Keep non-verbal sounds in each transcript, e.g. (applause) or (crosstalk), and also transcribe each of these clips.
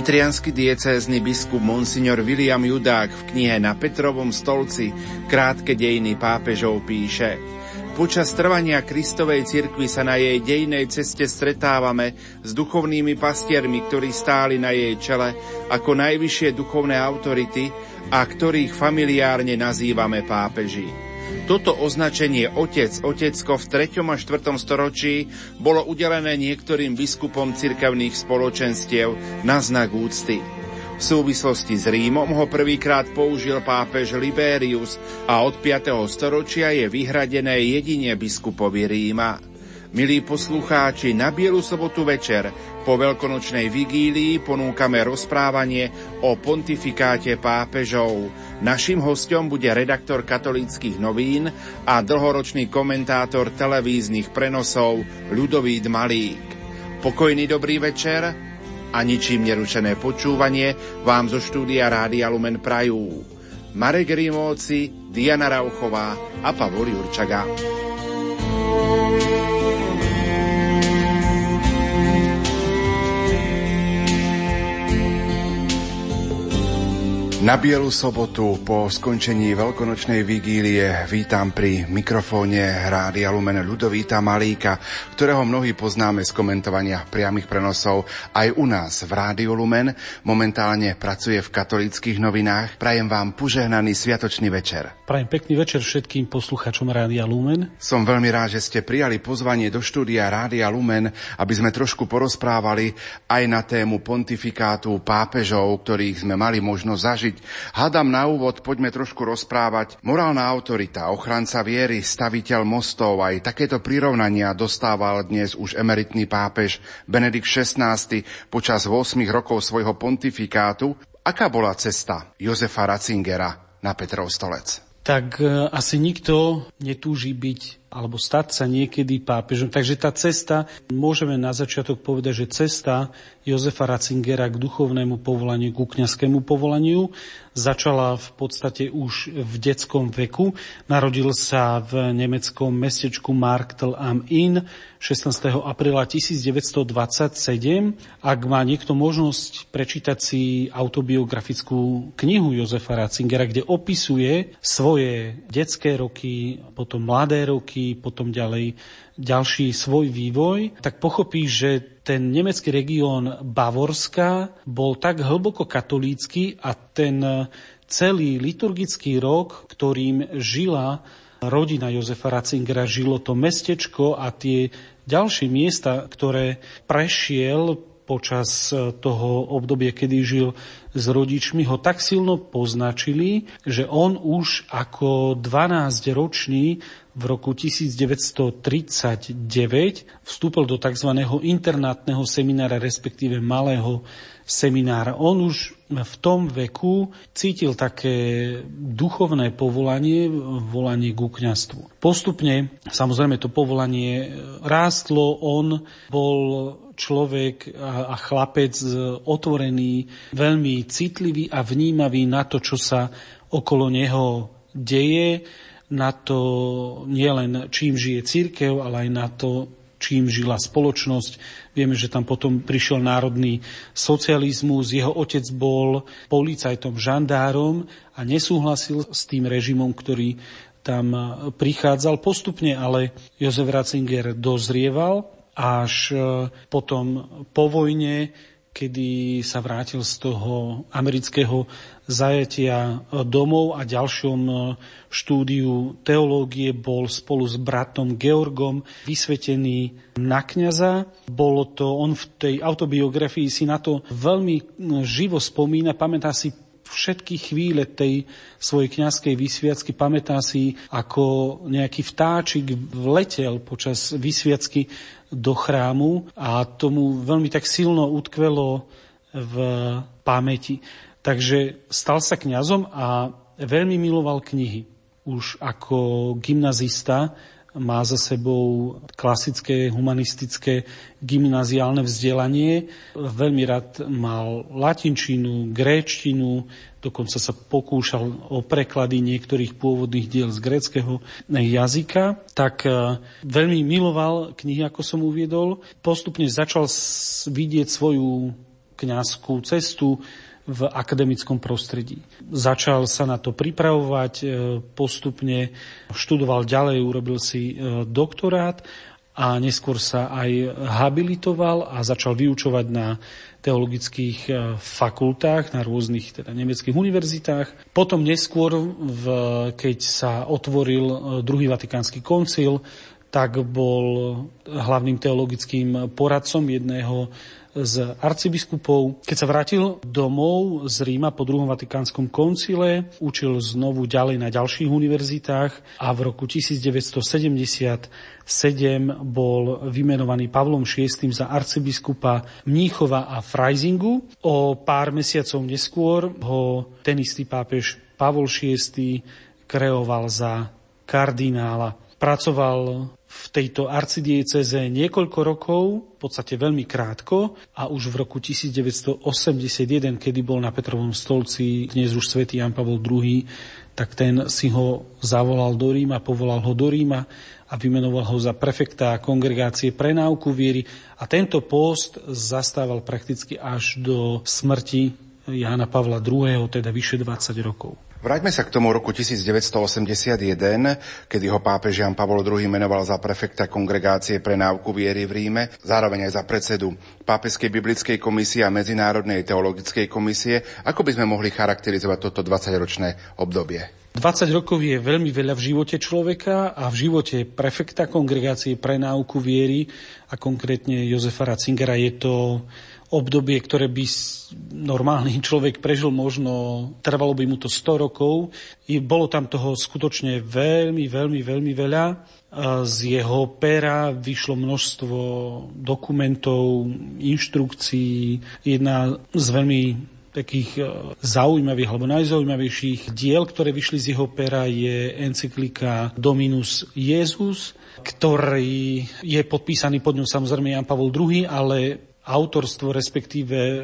Nitrianský diecézny biskup Monsignor William Judák v knihe Na Petrovom stolci krátke dejiny pápežov píše Počas trvania Kristovej cirkvi sa na jej dejnej ceste stretávame s duchovnými pastiermi, ktorí stáli na jej čele ako najvyššie duchovné autority a ktorých familiárne nazývame pápeži. Toto označenie otec, otecko v 3. a 4. storočí bolo udelené niektorým biskupom cirkevných spoločenstiev na znak úcty. V súvislosti s Rímom ho prvýkrát použil pápež Liberius a od 5. storočia je vyhradené jedine biskupovi Ríma. Milí poslucháči, na Bielu sobotu večer po veľkonočnej vigílii ponúkame rozprávanie o pontifikáte pápežov. Naším hostom bude redaktor katolíckých novín a dlhoročný komentátor televíznych prenosov Ľudovít Malík. Pokojný dobrý večer a ničím nerušené počúvanie vám zo štúdia Rádia Lumen Prajú. Marek Rímovci, Diana Rauchová a Pavol Jurčaga. Na Bielu sobotu po skončení veľkonočnej vigílie vítam pri mikrofóne Rádia Lumen Ľudovíta Malíka, ktorého mnohí poznáme z komentovania priamých prenosov aj u nás v Rádiu Lumen. Momentálne pracuje v katolických novinách. Prajem vám požehnaný sviatočný večer. Prajem pekný večer všetkým poslucháčom Rádia Lumen. Som veľmi rád, že ste prijali pozvanie do štúdia Rádia Lumen, aby sme trošku porozprávali aj na tému pontifikátu pápežov, ktorých sme mali možnosť zažiť zažiť. Hadam na úvod, poďme trošku rozprávať. Morálna autorita, ochranca viery, staviteľ mostov, aj takéto prirovnania dostával dnes už emeritný pápež Benedikt XVI počas 8 rokov svojho pontifikátu. Aká bola cesta Jozefa Ratzingera na Petrov stolec? Tak e, asi nikto netúži byť alebo stať sa niekedy pápežom. Takže tá cesta, môžeme na začiatok povedať, že cesta Jozefa Ratzingera k duchovnému povolaniu, ku kňazskému povolaniu začala v podstate už v detskom veku. Narodil sa v nemeckom mestečku Marktel am Inn 16. apríla 1927. Ak má niekto možnosť prečítať si autobiografickú knihu Jozefa Ratzingera, kde opisuje svoje detské roky, potom mladé roky, roky, potom ďalej ďalší svoj vývoj, tak pochopí, že ten nemecký región Bavorska bol tak hlboko katolícky a ten celý liturgický rok, ktorým žila rodina Jozefa Ratzingera, žilo to mestečko a tie ďalšie miesta, ktoré prešiel počas toho obdobia, kedy žil s rodičmi, ho tak silno poznačili, že on už ako 12-ročný v roku 1939 vstúpil do tzv. internátneho seminára, respektíve malého seminára. On už v tom veku cítil také duchovné povolanie, volanie ku kňastvu. Postupne, samozrejme, to povolanie rástlo, on bol človek a chlapec otvorený, veľmi citlivý a vnímavý na to, čo sa okolo neho deje na to nielen čím žije církev, ale aj na to, čím žila spoločnosť. Vieme, že tam potom prišiel národný socializmus. Jeho otec bol policajtom, žandárom a nesúhlasil s tým režimom, ktorý tam prichádzal postupne, ale Jozef Ratzinger dozrieval až potom po vojne kedy sa vrátil z toho amerického zajatia domov a ďalšom e, štúdiu teológie bol spolu s bratom Georgom vysvetený na kňaza. Bolo to, on v tej autobiografii si na to veľmi e, živo spomína, pamätá si všetky chvíle tej svojej kňazskej vysviacky, pamätá si, ako nejaký vtáčik vletel počas vysviacky do chrámu a tomu veľmi tak silno utkvelo v pamäti. Takže stal sa kňazom a veľmi miloval knihy. Už ako gymnazista má za sebou klasické humanistické gymnaziálne vzdelanie. Veľmi rád mal latinčinu, gréčtinu, dokonca sa pokúšal o preklady niektorých pôvodných diel z gréckého jazyka. Tak e, veľmi miloval knihy, ako som uviedol. Postupne začal vidieť svoju kňazskú cestu v akademickom prostredí. Začal sa na to pripravovať, e, postupne študoval ďalej, urobil si e, doktorát a neskôr sa aj habilitoval a začal vyučovať na teologických e, fakultách na rôznych teda nemeckých univerzitách. Potom neskôr, v, keď sa otvoril druhý vatikánsky koncil, tak bol hlavným teologickým poradcom jedného z arcibiskupov. Keď sa vrátil domov z Ríma po druhom vatikánskom koncile, učil znovu ďalej na ďalších univerzitách a v roku 1977 bol vymenovaný Pavlom VI za arcibiskupa Mníchova a Freisingu. O pár mesiacov neskôr ho ten istý pápež Pavol VI kreoval za kardinála. Pracoval v tejto arcidieceze niekoľko rokov, v podstate veľmi krátko a už v roku 1981, kedy bol na Petrovom stolci dnes už svätý Jan Pavel II, tak ten si ho zavolal do Ríma, povolal ho do Ríma a vymenoval ho za prefekta kongregácie pre náuku viery a tento post zastával prakticky až do smrti Jána Pavla II, teda vyše 20 rokov. Vráťme sa k tomu roku 1981, kedy ho pápež Jan Pavol II menoval za prefekta kongregácie pre náuku viery v Ríme, zároveň aj za predsedu Pápeskej biblickej komisie a Medzinárodnej teologickej komisie. Ako by sme mohli charakterizovať toto 20-ročné obdobie? 20 rokov je veľmi veľa v živote človeka a v živote prefekta kongregácie pre náuku viery a konkrétne Jozefa Ratzingera je to obdobie, ktoré by normálny (laughs) človek prežil možno, trvalo by mu to 100 rokov. I bolo tam toho skutočne veľmi, veľmi, veľmi veľa. Z jeho pera vyšlo množstvo dokumentov, inštrukcií. Jedna z veľmi takých e, zaujímavých alebo najzaujímavejších diel, ktoré vyšli z jeho pera je encyklika Dominus Jezus, ktorý je podpísaný pod ňou samozrejme Jan Pavol II, ale autorstvo, respektíve e,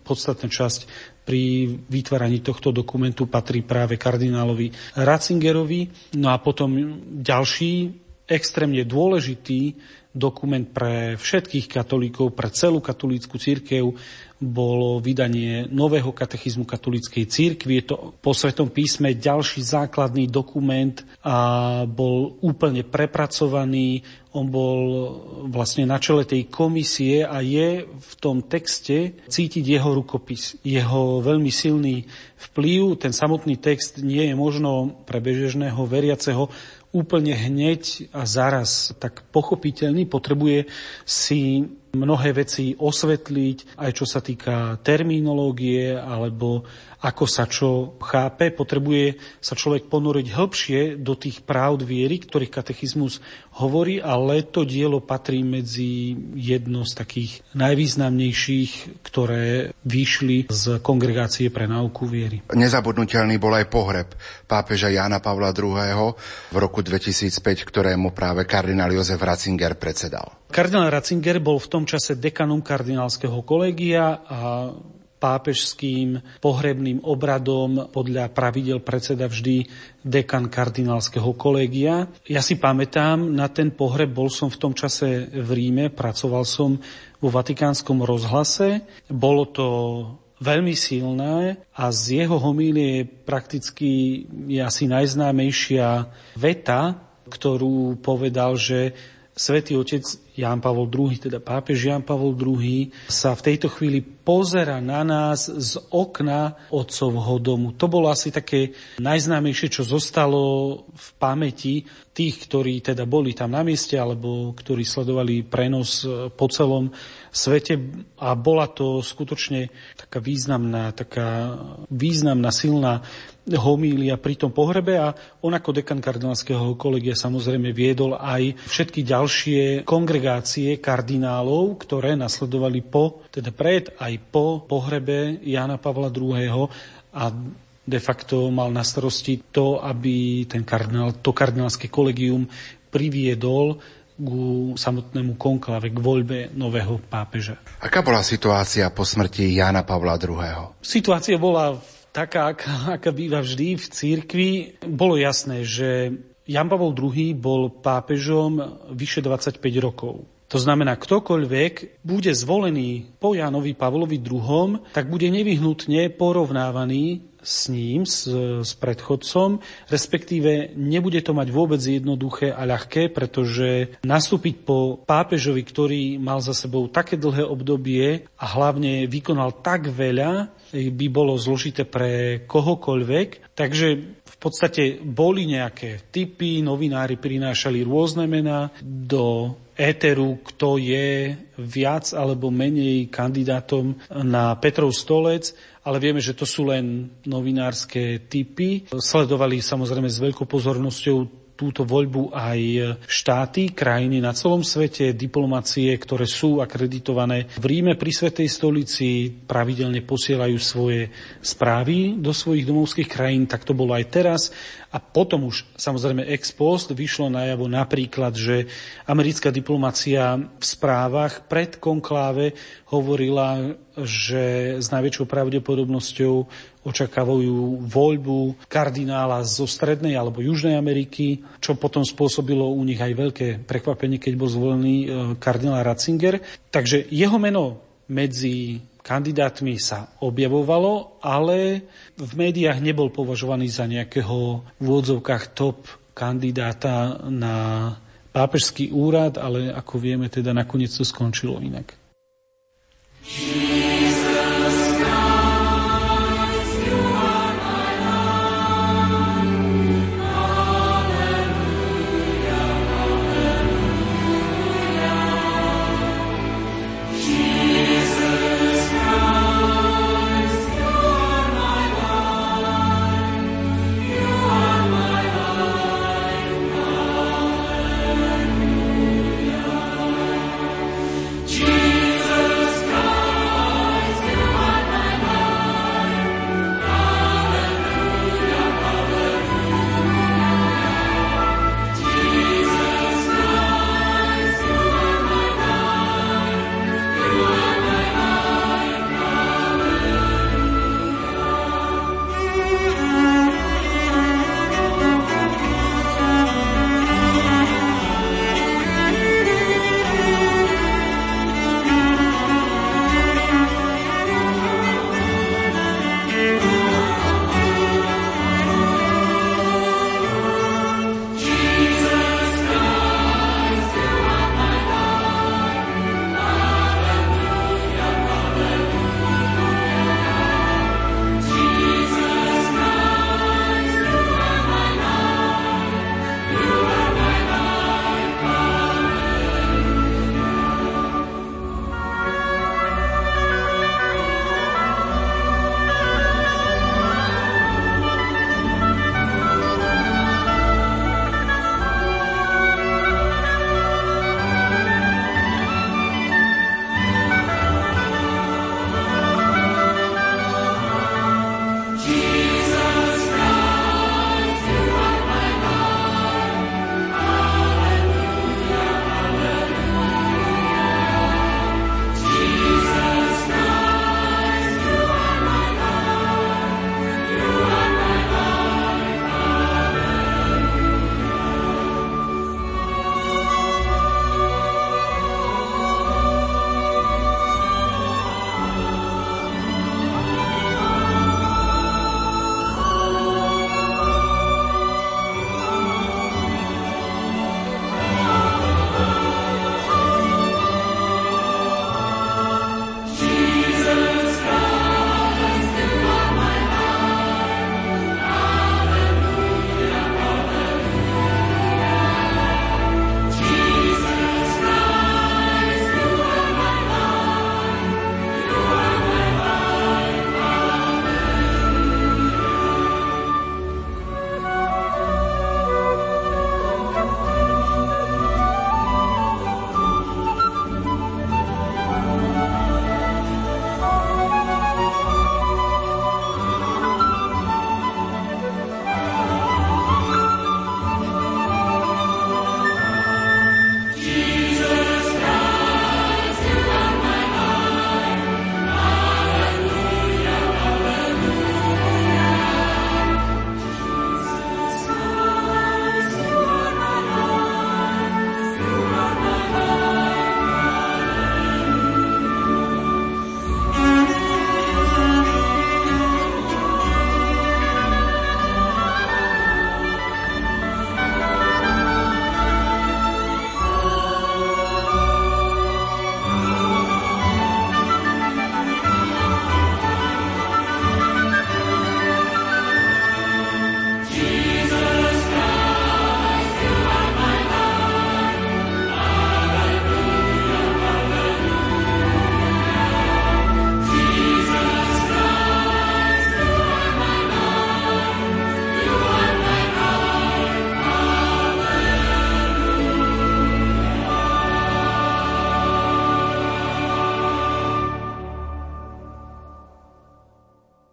podstatná časť pri vytváraní tohto dokumentu patrí práve kardinálovi Ratzingerovi. No a potom ďalší extrémne dôležitý dokument pre všetkých katolíkov, pre celú katolícku církev bolo vydanie nového katechizmu katolíckej církvy. Je to po Svetom písme ďalší základný dokument a bol úplne prepracovaný. On bol vlastne na čele tej komisie a je v tom texte cítiť jeho rukopis, jeho veľmi silný vplyv. Ten samotný text nie je možno pre bežného veriaceho úplne hneď a zaraz. Tak pochopiteľný, potrebuje si mnohé veci osvetliť, aj čo sa týka terminológie alebo ako sa čo chápe. Potrebuje sa človek ponoriť hĺbšie do tých práv viery, ktorých katechizmus hovorí, ale to dielo patrí medzi jedno z takých najvýznamnejších, ktoré vyšli z kongregácie pre náuku viery. Nezabudnutelný bol aj pohreb pápeža Jána Pavla II. v roku 2005, ktorému práve kardinál Jozef Ratzinger predsedal. Kardinál Ratzinger bol v tom čase dekanom kardinálskeho kolegia a pápežským pohrebným obradom podľa pravidel predseda vždy dekan kardinálskeho kolegia. Ja si pamätám, na ten pohreb bol som v tom čase v Ríme, pracoval som vo Vatikánskom rozhlase. Bolo to veľmi silné a z jeho homílie prakticky asi najznámejšia veta, ktorú povedal, že Svetý otec Ján Pavol II, teda pápež Ján Pavol II, sa v tejto chvíli pozera na nás z okna otcovho domu. To bolo asi také najznámejšie, čo zostalo v pamäti tých, ktorí teda boli tam na mieste alebo ktorí sledovali prenos po celom svete a bola to skutočne taká významná, taká významná, silná homília pri tom pohrebe a on ako dekan kardinálskeho kolegia samozrejme viedol aj všetky ďalšie kongregácie kardinálov, ktoré nasledovali po, teda pred aj po pohrebe Jana Pavla II. a de facto mal na starosti to, aby ten kardinál, to kardinálske kolegium priviedol ku samotnému konklave, k voľbe nového pápeža. Aká bola situácia po smrti Jana Pavla II? Situácia bola taká, aká, aká býva vždy v církvi. Bolo jasné, že Jan Pavel II bol pápežom vyše 25 rokov. To znamená, ktokoľvek bude zvolený po Jánovi Pavlovi II, tak bude nevyhnutne porovnávaný s ním, s, s predchodcom, respektíve nebude to mať vôbec jednoduché a ľahké, pretože nastúpiť po pápežovi, ktorý mal za sebou také dlhé obdobie a hlavne vykonal tak veľa, by bolo zložité pre kohokoľvek. Takže v podstate boli nejaké typy, novinári prinášali rôzne mená do éteru, kto je viac alebo menej kandidátom na Petrov stolec, ale vieme, že to sú len novinárske typy. Sledovali samozrejme s veľkou pozornosťou túto voľbu aj štáty, krajiny na celom svete, diplomácie, ktoré sú akreditované v Ríme pri Svetej stolici, pravidelne posielajú svoje správy do svojich domovských krajín, tak to bolo aj teraz. A potom už samozrejme ex post vyšlo najavo napríklad, že americká diplomacia v správach pred konkláve hovorila, že s najväčšou pravdepodobnosťou očakávajú voľbu kardinála zo Strednej alebo Južnej Ameriky, čo potom spôsobilo u nich aj veľké prekvapenie, keď bol zvolený e, kardinál Ratzinger. Takže jeho meno medzi kandidátmi sa objavovalo, ale v médiách nebol považovaný za nejakého v úvodzovkách top kandidáta na pápežský úrad, ale ako vieme, teda nakoniec to skončilo inak. Jesus.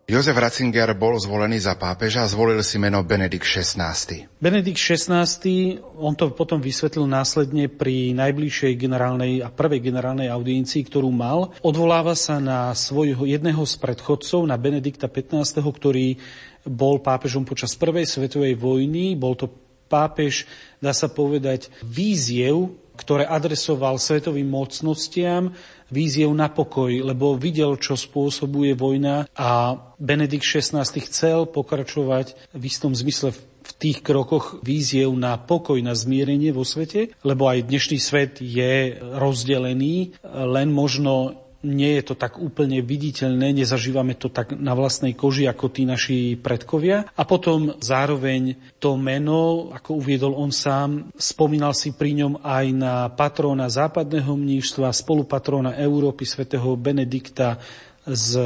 Jozef Ratzinger bol zvolený za pápeža a zvolil si meno Benedikt XVI. Benedikt XVI, on to potom vysvetlil následne pri najbližšej generálnej a prvej generálnej audiencii, ktorú mal. Odvoláva sa na svojho jedného z predchodcov, na Benedikta XV, ktorý bol pápežom počas prvej svetovej vojny. Bol to pápež, dá sa povedať, víziev, ktoré adresoval svetovým mocnostiam, víziev na pokoj, lebo videl, čo spôsobuje vojna a Benedikt XVI chcel pokračovať v istom zmysle v tých krokoch víziev na pokoj, na zmierenie vo svete, lebo aj dnešný svet je rozdelený, len možno nie je to tak úplne viditeľné, nezažívame to tak na vlastnej koži ako tí naši predkovia. A potom zároveň to meno, ako uviedol on sám, spomínal si pri ňom aj na patróna západného mníštva, spolupatróna Európy svätého Benedikta z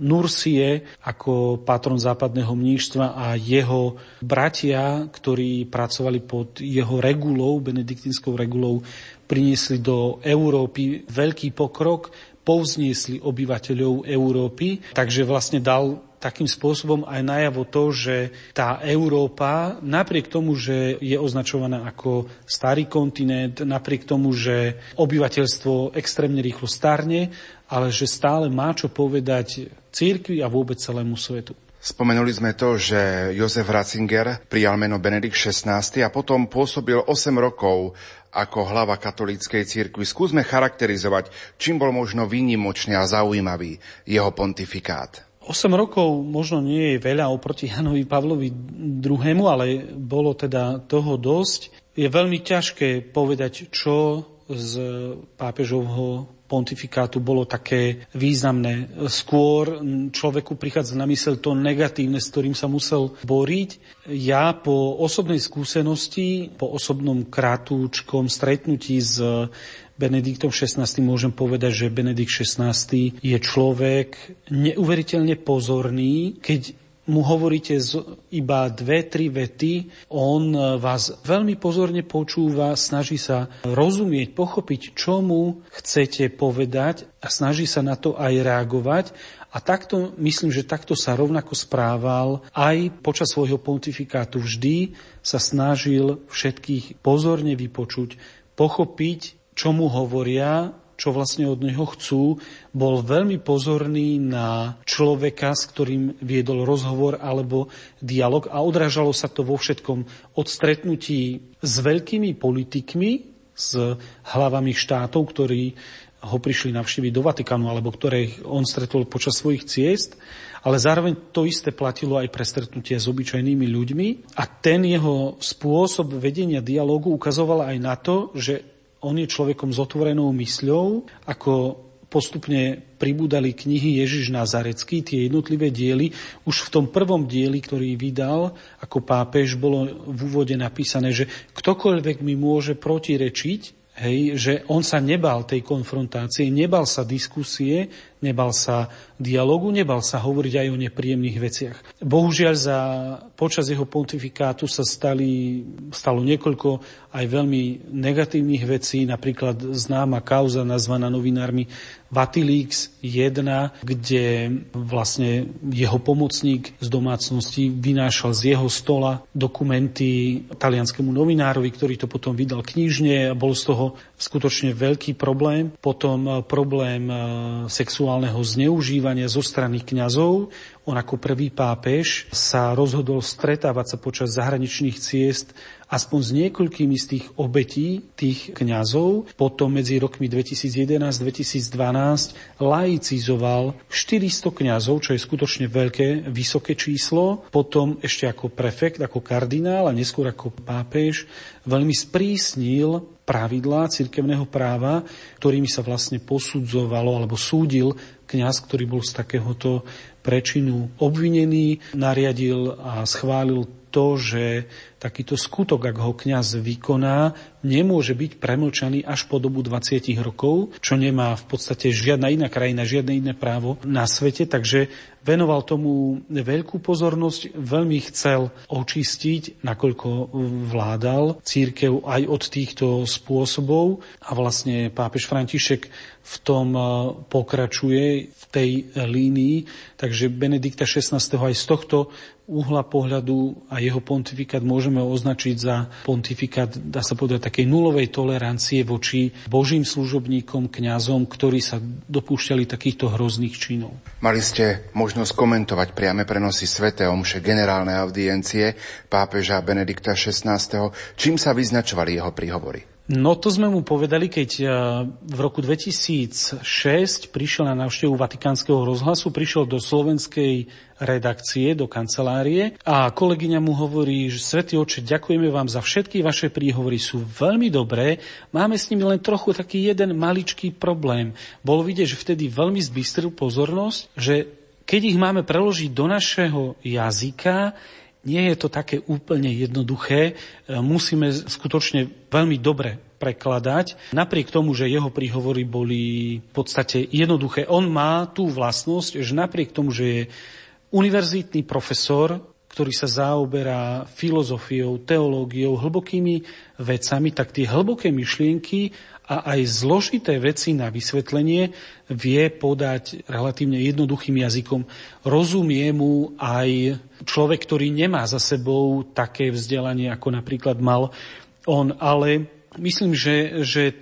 Nursie ako patron západného mníštva a jeho bratia, ktorí pracovali pod jeho regulou, benediktínskou regulou, priniesli do Európy veľký pokrok povzniesli obyvateľov Európy, takže vlastne dal takým spôsobom aj najavo to, že tá Európa, napriek tomu, že je označovaná ako starý kontinent, napriek tomu, že obyvateľstvo extrémne rýchlo starne, ale že stále má čo povedať církvi a vôbec celému svetu. Spomenuli sme to, že Jozef Ratzinger prijal meno Benedikt XVI a potom pôsobil 8 rokov ako hlava katolíckej cirkvi. Skúsme charakterizovať, čím bol možno výnimočný a zaujímavý jeho pontifikát. 8 rokov možno nie je veľa oproti Janovi Pavlovi II, ale bolo teda toho dosť. Je veľmi ťažké povedať, čo z pápežovho pontifikátu bolo také významné. Skôr človeku prichádza na mysel to negatívne, s ktorým sa musel boriť. Ja po osobnej skúsenosti, po osobnom krátúčkom stretnutí s Benediktom XVI môžem povedať, že Benedikt XVI je človek neuveriteľne pozorný, keď mu hovoríte iba dve, tri vety, on vás veľmi pozorne počúva, snaží sa rozumieť, pochopiť, čo mu chcete povedať a snaží sa na to aj reagovať. A takto, myslím, že takto sa rovnako správal aj počas svojho pontifikátu. Vždy sa snažil všetkých pozorne vypočuť, pochopiť, čo mu hovoria čo vlastne od neho chcú, bol veľmi pozorný na človeka, s ktorým viedol rozhovor alebo dialog a odrážalo sa to vo všetkom od stretnutí s veľkými politikmi, s hlavami štátov, ktorí ho prišli navštíviť do Vatikánu alebo ktoré on stretol počas svojich ciest, ale zároveň to isté platilo aj pre stretnutie s obyčajnými ľuďmi. A ten jeho spôsob vedenia dialógu ukazoval aj na to, že on je človekom s otvorenou mysľou, ako postupne pribúdali knihy Ježiš Nazarecký, tie jednotlivé diely. Už v tom prvom dieli, ktorý vydal ako pápež, bolo v úvode napísané, že ktokoľvek mi môže protirečiť, Hej, že on sa nebal tej konfrontácie, nebal sa diskusie, nebal sa dialogu, nebal sa hovoriť aj o nepríjemných veciach. Bohužiaľ za počas jeho pontifikátu sa stali, stalo niekoľko aj veľmi negatívnych vecí, napríklad známa kauza nazvaná novinármi Vatilix 1, kde vlastne jeho pomocník z domácnosti vynášal z jeho stola dokumenty talianskému novinárovi, ktorý to potom vydal knižne a bol z toho skutočne veľký problém. Potom eh, problém eh, sexuálneho zneužívania zo strany kňazov. On ako prvý pápež sa rozhodol stretávať sa počas zahraničných ciest aspoň s niekoľkými z tých obetí, tých kňazov. Potom medzi rokmi 2011-2012 laicizoval 400 kňazov, čo je skutočne veľké, vysoké číslo. Potom ešte ako prefekt, ako kardinál a neskôr ako pápež veľmi sprísnil pravidlá cirkevného práva, ktorými sa vlastne posudzovalo alebo súdil kňaz, ktorý bol z takéhoto prečinu obvinený, nariadil a schválil to, že takýto skutok, ak ho kňaz vykoná, nemôže byť premlčaný až po dobu 20 rokov, čo nemá v podstate žiadna iná krajina, žiadne iné právo na svete, takže venoval tomu veľkú pozornosť, veľmi chcel očistiť, nakoľko vládal církev aj od týchto spôsobov. A vlastne pápež František v tom e, pokračuje v tej línii, takže Benedikta XVI aj z tohto uhla pohľadu a jeho pontifikát môžeme označiť za pontifikát, dá sa povedať, takej nulovej tolerancie voči božím služobníkom, kňazom, ktorí sa dopúšťali takýchto hrozných činov. Mali ste možnosť komentovať priame prenosy Sv. Omše generálnej audiencie pápeža Benedikta XVI. Čím sa vyznačovali jeho príhovory? No to sme mu povedali, keď eh, v roku 2006 prišiel na návštevu Vatikánskeho rozhlasu, prišiel do slovenskej redakcie, do kancelárie a kolegyňa mu hovorí, že Svetý oče, ďakujeme vám za všetky vaše príhovory, sú veľmi dobré, máme s nimi len trochu taký jeden maličký problém. Bolo vidieť, že vtedy veľmi zbystril pozornosť, že keď ich máme preložiť do našeho jazyka, nie je to také úplne jednoduché. E, musíme skutočne veľmi dobre prekladať. Napriek tomu, že jeho príhovory boli v podstate jednoduché, on má tú vlastnosť, že napriek tomu, že je univerzitný profesor, ktorý sa zaoberá filozofiou, teológiou, hlbokými vecami, tak tie hlboké myšlienky a aj zložité veci na vysvetlenie vie podať relatívne jednoduchým jazykom. Rozumie mu aj človek, ktorý nemá za sebou také vzdelanie, ako napríklad mal on, ale myslím, že, že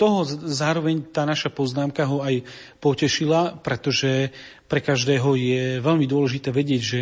toho zároveň tá naša poznámka ho aj potešila, pretože pre každého je veľmi dôležité vedieť, že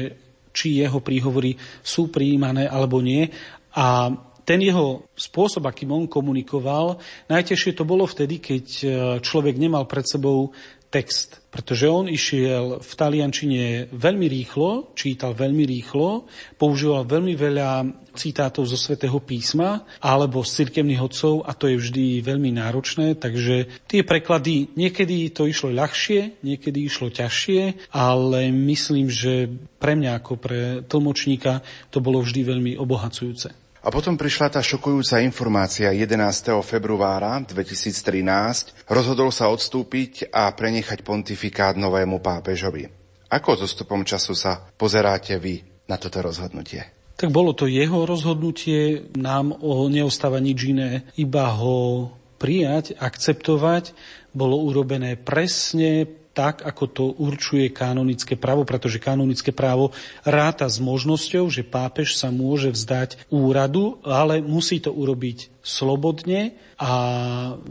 či jeho príhovory sú prijímané alebo nie. A ten jeho spôsob, akým on komunikoval, najtežšie to bolo vtedy, keď e, človek nemal pred sebou text, pretože on išiel v taliančine veľmi rýchlo, čítal veľmi rýchlo, používal veľmi veľa citátov zo svätého písma alebo z cirkevných odcov a to je vždy veľmi náročné, takže tie preklady niekedy to išlo ľahšie, niekedy išlo ťažšie, ale myslím, že pre mňa ako pre tlmočníka to bolo vždy veľmi obohacujúce. A potom prišla tá šokujúca informácia 11. februára 2013. Rozhodol sa odstúpiť a prenechať pontifikát novému pápežovi. Ako so stupom času sa pozeráte vy na toto rozhodnutie? Tak bolo to jeho rozhodnutie, nám o neostáva nič iné, iba ho prijať, akceptovať. Bolo urobené presne tak, ako to určuje kanonické právo, pretože kanonické právo ráta s možnosťou, že pápež sa môže vzdať úradu, ale musí to urobiť slobodne a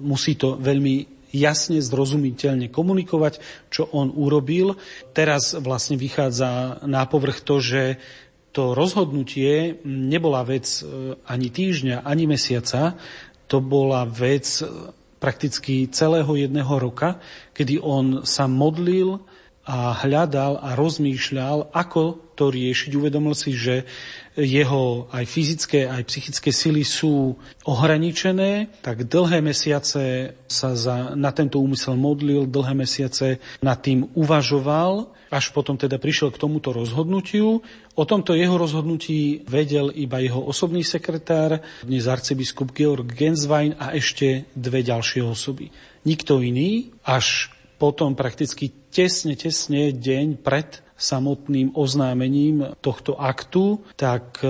musí to veľmi jasne, zrozumiteľne komunikovať, čo on urobil. Teraz vlastne vychádza na povrch to, že to rozhodnutie nebola vec e, ani týždňa, ani mesiaca, to bola vec prakticky celého jedného roka, kedy on sa modlil a hľadal a rozmýšľal, ako to riešiť. Uvedomil si, že jeho aj fyzické, aj psychické sily sú ohraničené, tak dlhé mesiace sa za, na tento úmysel modlil, dlhé mesiace nad tým uvažoval až potom teda prišiel k tomuto rozhodnutiu. O tomto jeho rozhodnutí vedel iba jeho osobný sekretár, dnes arcibiskup Georg Genswein a ešte dve ďalšie osoby. Nikto iný, až potom prakticky tesne, tesne deň pred samotným oznámením tohto aktu, tak e,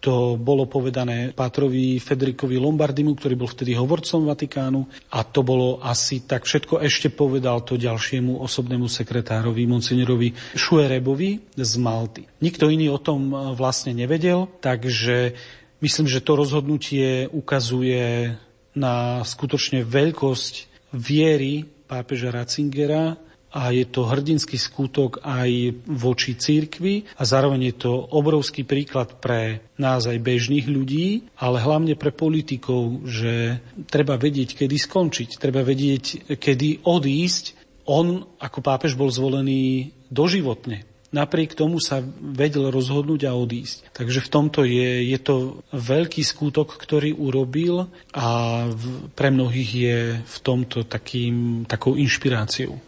to bolo povedané Pátrovi Federikovi Lombardimu, ktorý bol vtedy hovorcom Vatikánu a to bolo asi tak všetko ešte povedal to ďalšiemu osobnému sekretárovi, monsignorovi Šuerebovi z Malty. Nikto iný o tom e, vlastne nevedel, takže myslím, že to rozhodnutie ukazuje na skutočne veľkosť viery pápeža Ratzingera a je to hrdinský skútok aj voči církvi a zároveň je to obrovský príklad pre nás aj bežných ľudí, ale hlavne pre politikov, že treba vedieť, kedy skončiť, treba vedieť, kedy odísť. On ako pápež bol zvolený doživotne. Napriek tomu sa vedel rozhodnúť a odísť. Takže v tomto je, je to veľký skútok, ktorý urobil a v, pre mnohých je v tomto takým, takou inšpiráciou.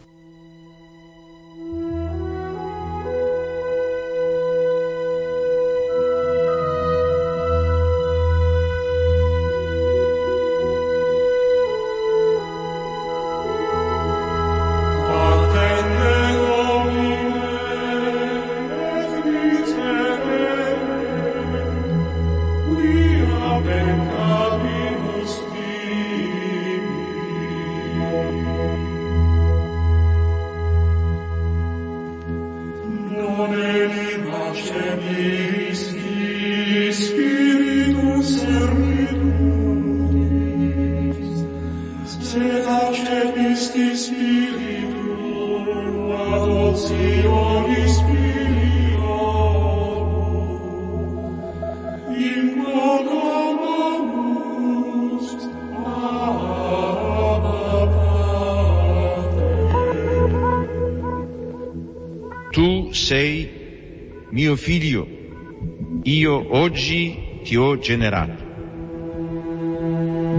Generato.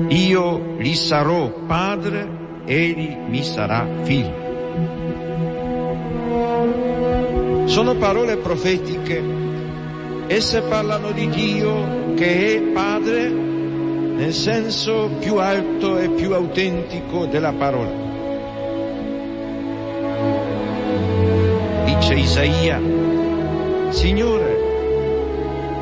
Io gli sarò padre, egli mi sarà figlio. Sono parole profetiche, esse parlano di Dio che è padre nel senso più alto e più autentico della parola. Dice Isaia, Signore,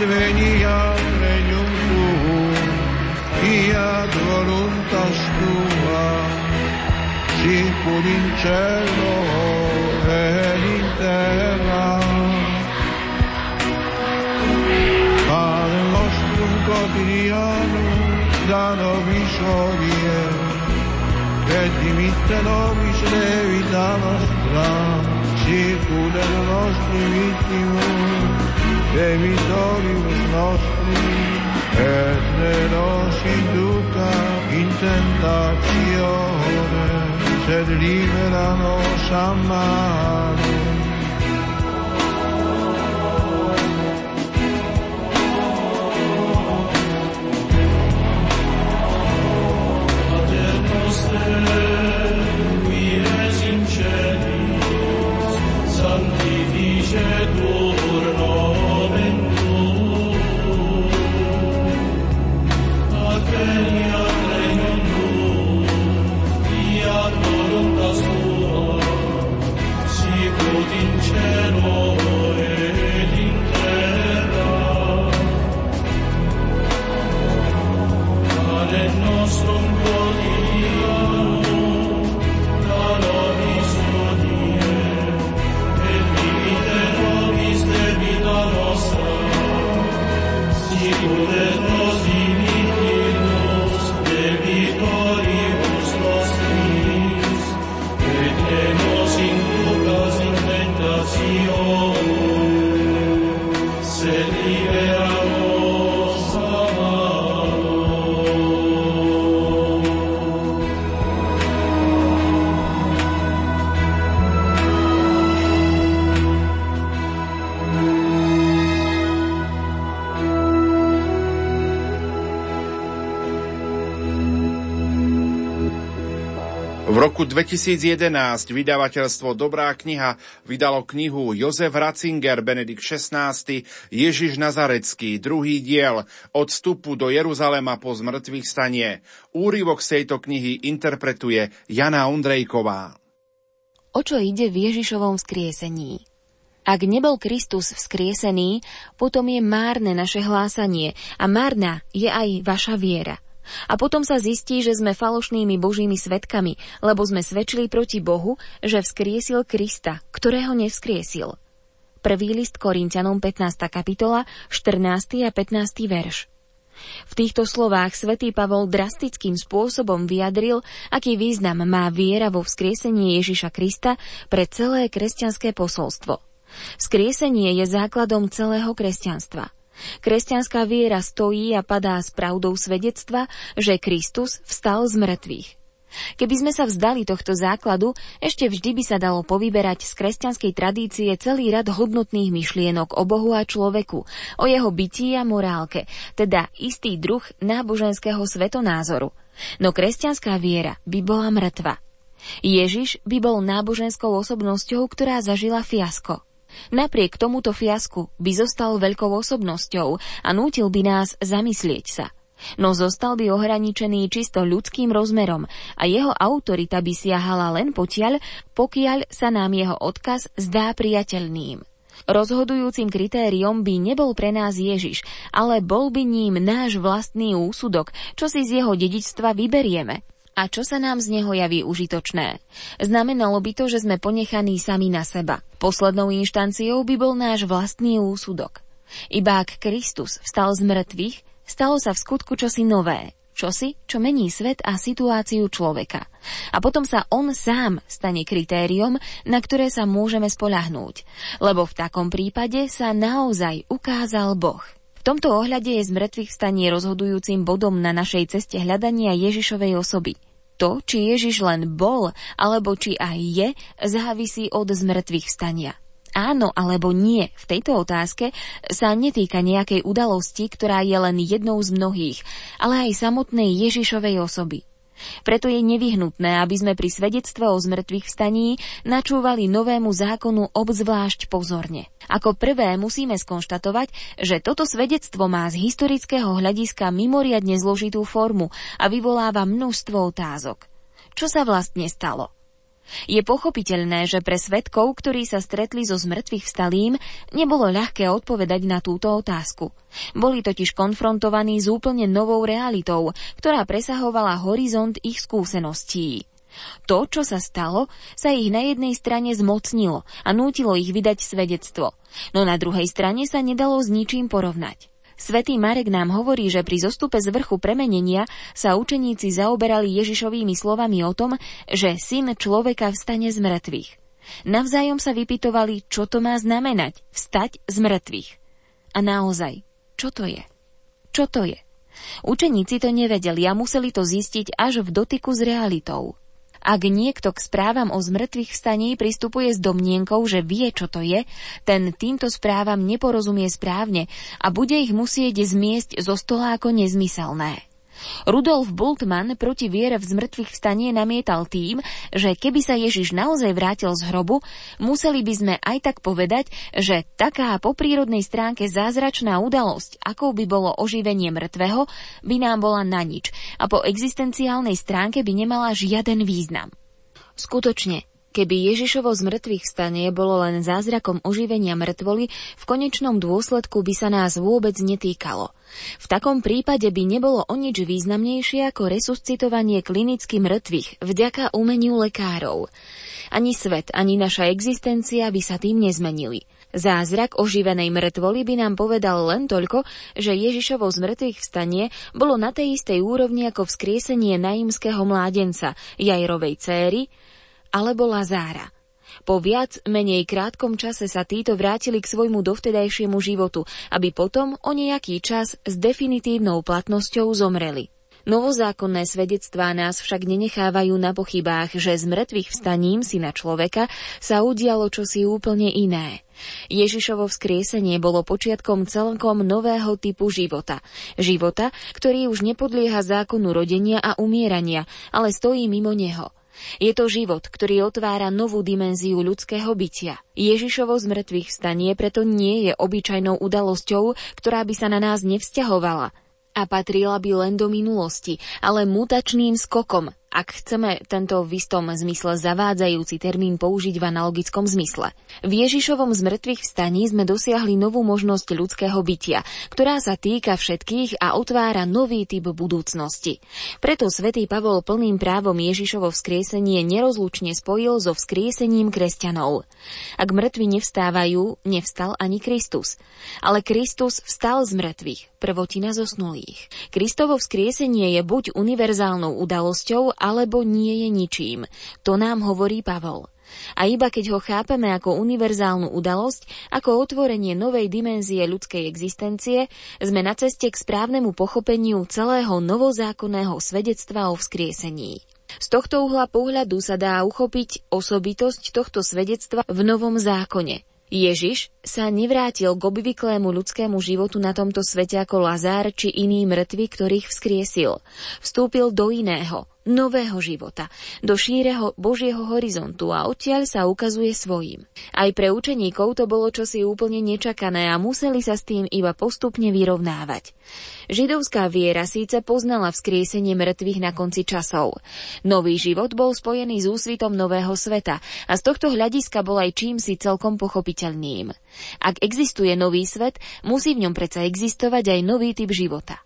adveniat regnum tuum, fiat voluntas tua, sicur in cielo et in terra. Padre nostrum quotidianum, da nobis hodie, et dimitte nobis levita nostra, cieku ten nožný vidím, che vittorius nostri et ne nos induca in tentazione sed libera nos a mano Amen. Lord. 2011 vydavateľstvo Dobrá kniha vydalo knihu Jozef Ratzinger, Benedikt XVI, Ježiš Nazarecký, druhý diel od vstupu do Jeruzalema po zmrtvých stanie. Úryvok z tejto knihy interpretuje Jana Ondrejková. O čo ide v Ježišovom vzkriesení? Ak nebol Kristus vzkriesený, potom je márne naše hlásanie a márna je aj vaša viera – a potom sa zistí, že sme falošnými božími svetkami, lebo sme svedčili proti Bohu, že vzkriesil Krista, ktorého nevzkriesil. Prvý list Korintianom 15. kapitola, 14. a 15. verš. V týchto slovách svätý Pavol drastickým spôsobom vyjadril, aký význam má viera vo vzkriesenie Ježiša Krista pre celé kresťanské posolstvo. Vzkriesenie je základom celého kresťanstva – Kresťanská viera stojí a padá s pravdou svedectva, že Kristus vstal z mŕtvych. Keby sme sa vzdali tohto základu, ešte vždy by sa dalo povyberať z kresťanskej tradície celý rad hodnotných myšlienok o Bohu a človeku, o jeho bytí a morálke, teda istý druh náboženského svetonázoru. No kresťanská viera by bola mŕtva. Ježiš by bol náboženskou osobnosťou, ktorá zažila fiasko. Napriek tomuto fiasku by zostal veľkou osobnosťou a nútil by nás zamyslieť sa. No zostal by ohraničený čisto ľudským rozmerom a jeho autorita by siahala len potiaľ, pokiaľ sa nám jeho odkaz zdá priateľným. Rozhodujúcim kritériom by nebol pre nás Ježiš, ale bol by ním náš vlastný úsudok, čo si z jeho dedičstva vyberieme. A čo sa nám z neho javí užitočné? Znamenalo by to, že sme ponechaní sami na seba. Poslednou inštanciou by bol náš vlastný úsudok. Iba ak Kristus vstal z mŕtvych, stalo sa v skutku čosi nové, čosi, čo mení svet a situáciu človeka. A potom sa on sám stane kritériom, na ktoré sa môžeme spolahnúť, lebo v takom prípade sa naozaj ukázal Boh. V tomto ohľade je zmrtvých stanie rozhodujúcim bodom na našej ceste hľadania Ježišovej osoby. To, či Ježiš len bol, alebo či aj je, závisí od zmrtvých stania. Áno alebo nie v tejto otázke sa netýka nejakej udalosti, ktorá je len jednou z mnohých, ale aj samotnej Ježišovej osoby. Preto je nevyhnutné, aby sme pri svedectve o zmrtvých vstaní načúvali novému zákonu obzvlášť pozorne. Ako prvé musíme skonštatovať, že toto svedectvo má z historického hľadiska mimoriadne zložitú formu a vyvoláva množstvo otázok. Čo sa vlastne stalo? Je pochopiteľné, že pre svetkov, ktorí sa stretli so zmrtvých vstalým, nebolo ľahké odpovedať na túto otázku. Boli totiž konfrontovaní s úplne novou realitou, ktorá presahovala horizont ich skúseností. To, čo sa stalo, sa ich na jednej strane zmocnilo a nútilo ich vydať svedectvo, no na druhej strane sa nedalo s ničím porovnať. Svetý Marek nám hovorí, že pri zostupe z vrchu premenenia sa učeníci zaoberali Ježišovými slovami o tom, že syn človeka vstane z mŕtvych. Navzájom sa vypitovali, čo to má znamenať vstať z mŕtvych. A naozaj, čo to je? Čo to je? Učeníci to nevedeli a museli to zistiť až v dotyku s realitou. Ak niekto k správam o zmrtvých vstaní pristupuje s domnienkou, že vie, čo to je, ten týmto správam neporozumie správne a bude ich musieť zmiesť zo stola ako nezmyselné. Rudolf Bultmann proti viere v zmrtvých vstanie namietal tým, že keby sa Ježiš naozaj vrátil z hrobu, museli by sme aj tak povedať, že taká po prírodnej stránke zázračná udalosť, akou by bolo oživenie mŕtvého, by nám bola na nič a po existenciálnej stránke by nemala žiaden význam. Skutočne, Keby Ježišovo z mŕtvych stanie bolo len zázrakom oživenia mŕtvoly, v konečnom dôsledku by sa nás vôbec netýkalo. V takom prípade by nebolo o nič významnejšie ako resuscitovanie klinicky mŕtvych vďaka umeniu lekárov. Ani svet, ani naša existencia by sa tým nezmenili. Zázrak oživenej mŕtvoly by nám povedal len toľko, že Ježišovo z mŕtvych vstanie bolo na tej istej úrovni ako vzkriesenie naimského mládenca, Jajrovej céry, alebo Lazára. Po viac menej krátkom čase sa títo vrátili k svojmu dovtedajšiemu životu, aby potom o nejaký čas s definitívnou platnosťou zomreli. Novozákonné svedectvá nás však nenechávajú na pochybách, že z mŕtvych vstaním syna človeka sa udialo čosi úplne iné. Ježišovo vzkriesenie bolo počiatkom celkom nového typu života. Života, ktorý už nepodlieha zákonu rodenia a umierania, ale stojí mimo neho – Je to život, ktorý otvára novú dimenziu ľudského bytia. Ježišovo zmrtvých vstanie preto nie je obyčajnou udalosťou, ktorá by sa na nás nevzťahovala a patrila by len do minulosti, ale mutačným skokom, ak chceme tento v istom zmysle zavádzajúci termín použiť v analogickom zmysle. V Ježišovom zmrtvých vstaní sme dosiahli novú možnosť ľudského bytia, ktorá sa týka všetkých a otvára nový typ budúcnosti. Preto svätý Pavol plným právom Ježišovo vzkriesenie nerozlučne spojil so vzkriesením kresťanov. Ak mŕtvi nevstávajú, nevstal ani Kristus. Ale Kristus vstal z mŕtvych, prvotina zosnulých. Kristovo vzkriesenie je buď univerzálnou udalosťou, alebo nie je ničím. To nám hovorí Pavol. A iba keď ho chápeme ako univerzálnu udalosť, ako otvorenie novej dimenzie ľudskej existencie, sme na ceste k správnemu pochopeniu celého novozákonného svedectva o vzkriesení. Z tohto uhla pohľadu sa dá uchopiť osobitosť tohto svedectva v Novom zákone. Ježiš sa nevrátil k obvyklému ľudskému životu na tomto svete ako Lazár či iný mŕtvy, ktorých vzkriesil. Vstúpil do iného, nového života, do šíreho Božieho horizontu a odtiaľ sa ukazuje svojim. Aj pre učeníkov to bolo čosi úplne nečakané a museli sa s tým iba postupne vyrovnávať. Židovská viera síce poznala vzkriesenie mŕtvych na konci časov. Nový život bol spojený s úsvitom nového sveta a z tohto hľadiska bol aj čím si celkom pochopiteľným. Ak existuje nový svet, musí v ňom predsa existovať aj nový typ života.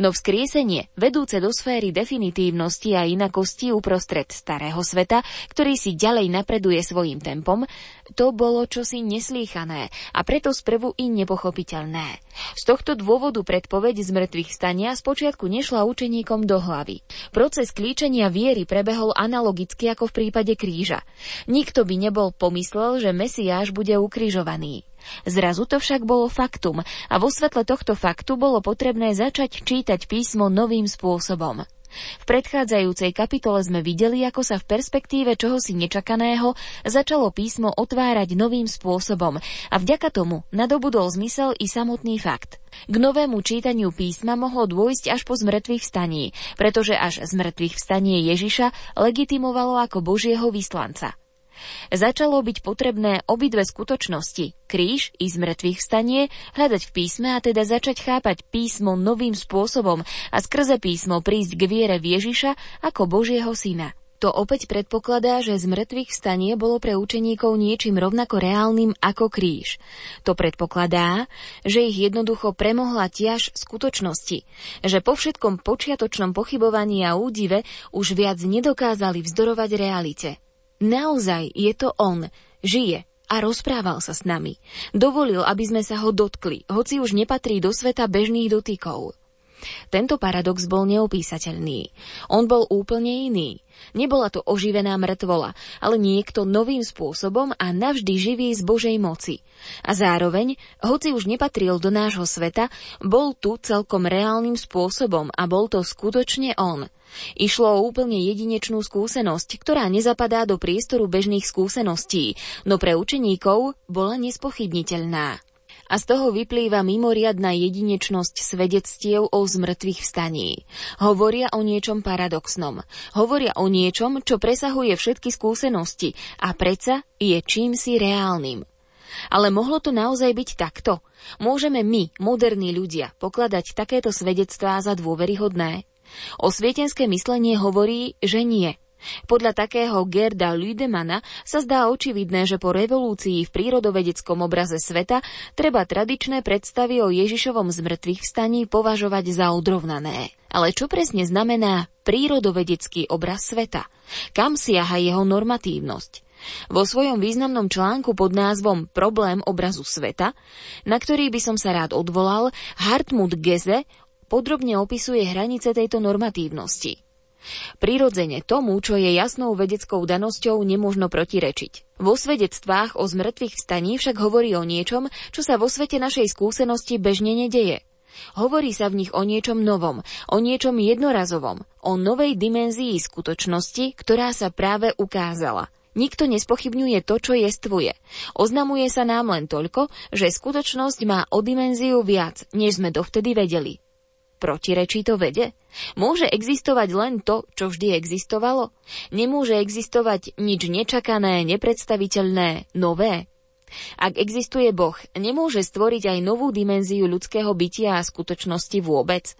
No vzkriesenie, vedúce do sféry definitívnosti a inakosti uprostred starého sveta, ktorý si ďalej napreduje svojim tempom, to bolo čosi neslýchané a preto sprvu i nepochopiteľné. Z tohto dôvodu predpoveď z mŕtvych stania spočiatku nešla učeníkom do hlavy. Proces klíčenia viery prebehol analogicky ako v prípade kríža. Nikto by nebol pomyslel, že Mesiáš bude ukrižovaný. Zrazu to však bolo faktum a vo svetle tohto faktu bolo potrebné začať čítať písmo novým spôsobom. V predchádzajúcej kapitole sme videli, ako sa v perspektíve čohosi nečakaného začalo písmo otvárať novým spôsobom a vďaka tomu nadobudol zmysel i samotný fakt. K novému čítaniu písma mohlo dôjsť až po zmrtvých vstaní, pretože až zmrtvých vstanie Ježiša legitimovalo ako Božieho vyslanca. Začalo byť potrebné obidve skutočnosti, kríž i zmrtvých stanie, hľadať v písme a teda začať chápať písmo novým spôsobom a skrze písmo prísť k viere Ježiša ako Božieho syna. To opäť predpokladá, že z mŕtvych stanie bolo pre učeníkov niečím rovnako reálnym ako kríž. To predpokladá, že ich jednoducho premohla tiaž skutočnosti, že po všetkom počiatočnom pochybovaní a údive už viac nedokázali vzdorovať realite. Naozaj je to on, žije a rozprával sa s nami. Dovolil, aby sme sa ho dotkli, hoci už nepatrí do sveta bežných dotykov. Tento paradox bol neopísateľný. On bol úplne iný. Nebola to oživená mŕtvola, ale niekto novým spôsobom a navždy živý z Božej moci. A zároveň, hoci už nepatril do nášho sveta, bol tu celkom reálnym spôsobom a bol to skutočne on. Išlo o úplne jedinečnú skúsenosť, ktorá nezapadá do priestoru bežných skúseností, no pre učeníkov bola nespochybniteľná. A z toho vyplýva mimoriadná jedinečnosť svedectiev o zmrtvých vstaní. Hovoria o niečom paradoxnom. Hovoria o niečom, čo presahuje všetky skúsenosti a predsa je čím si reálnym. Ale mohlo to naozaj byť takto? Môžeme my, moderní ľudia, pokladať takéto svedectvá za dôveryhodné? Osvietenské myslenie hovorí, že nie. Podľa takého Gerda Lüdemana sa zdá očividné, že po revolúcii v prírodovedeckom obraze sveta treba tradičné predstavy o Ježišovom zmrtvých vstaní považovať za odrovnané. Ale čo presne znamená prírodovedecký obraz sveta? Kam siaha jeho normatívnosť? Vo svojom významnom článku pod názvom Problém obrazu sveta, na ktorý by som sa rád odvolal, Hartmut Geze podrobne opisuje hranice tejto normatívnosti. Prirodzene tomu, čo je jasnou vedeckou danosťou, nemôžno protirečiť. Vo svedectvách o zmrtvých vstaní však hovorí o niečom, čo sa vo svete našej skúsenosti bežne nedeje. Hovorí sa v nich o niečom novom, o niečom jednorazovom, o novej dimenzii skutočnosti, ktorá sa práve ukázala. Nikto nespochybňuje to, čo jestvuje. Oznamuje sa nám len toľko, že skutočnosť má o dimenziu viac, než sme dovtedy vedeli. Protirečí to vede? Môže existovať len to, čo vždy existovalo? Nemôže existovať nič nečakané, nepredstaviteľné, nové? Ak existuje Boh, nemôže stvoriť aj novú dimenziu ľudského bytia a skutočnosti vôbec?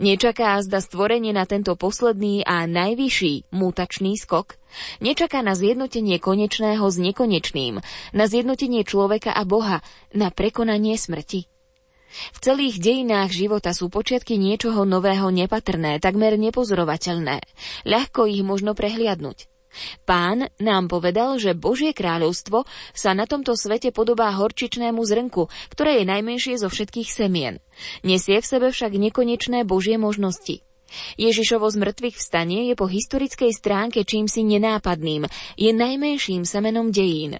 Nečaká zda stvorenie na tento posledný a najvyšší mutačný skok? Nečaká na zjednotenie konečného s nekonečným, na zjednotenie človeka a Boha, na prekonanie smrti? V celých dejinách života sú počiatky niečoho nového nepatrné, takmer nepozorovateľné. Ľahko ich možno prehliadnúť. Pán nám povedal, že Božie kráľovstvo sa na tomto svete podobá horčičnému zrnku, ktoré je najmenšie zo všetkých semien. Nesie v sebe však nekonečné Božie možnosti. Ježišovo z mŕtvych vstanie je po historickej stránke čím si nenápadným, je najmenším semenom dejín.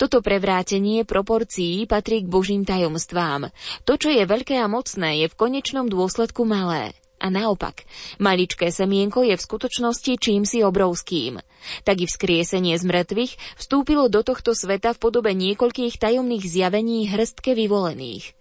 Toto prevrátenie proporcií patrí k Božím tajomstvám. To, čo je veľké a mocné, je v konečnom dôsledku malé. A naopak, maličké semienko je v skutočnosti čím si obrovským. Tak i vzkriesenie z mŕtvych vstúpilo do tohto sveta v podobe niekoľkých tajomných zjavení hrstke vyvolených.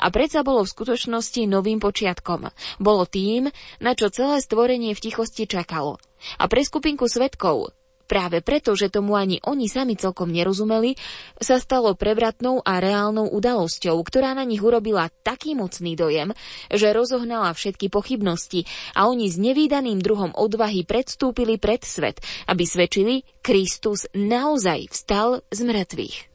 A predsa bolo v skutočnosti novým počiatkom. Bolo tým, na čo celé stvorenie v tichosti čakalo. A pre skupinku svetkov, Práve preto, že tomu ani oni sami celkom nerozumeli, sa stalo prevratnou a reálnou udalosťou, ktorá na nich urobila taký mocný dojem, že rozohnala všetky pochybnosti a oni s nevýdaným druhom odvahy predstúpili pred svet, aby svedčili, Kristus naozaj vstal z mŕtvych.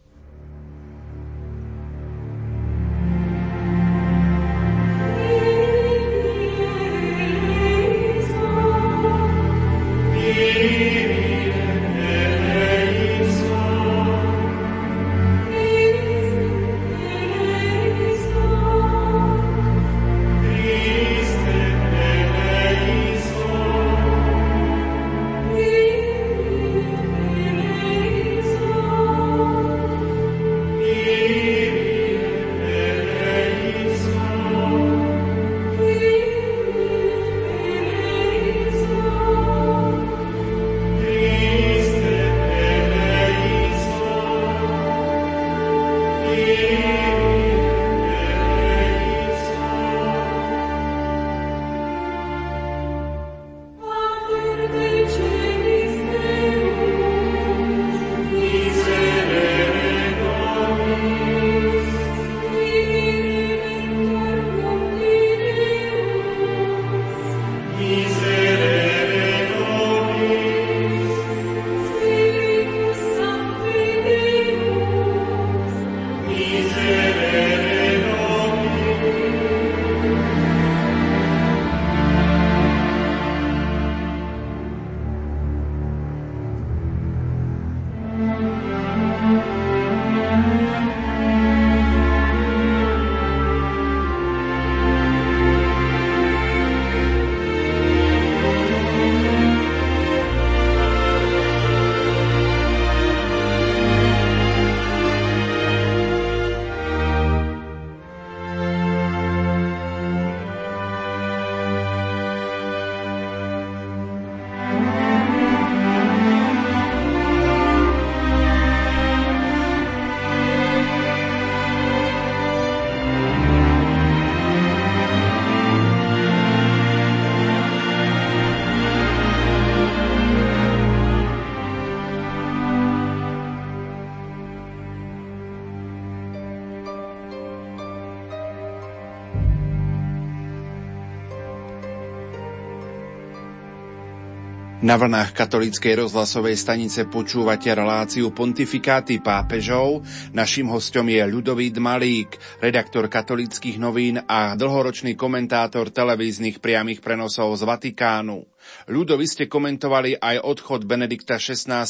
Na vlnách katolíckej rozhlasovej stanice počúvate reláciu Pontifikáty pápežov. Naším hostom je Ľudovít Malík, redaktor katolických novín a dlhoročný komentátor televíznych priamých prenosov z Vatikánu. Ľudo, ste komentovali aj odchod Benedikta XVI.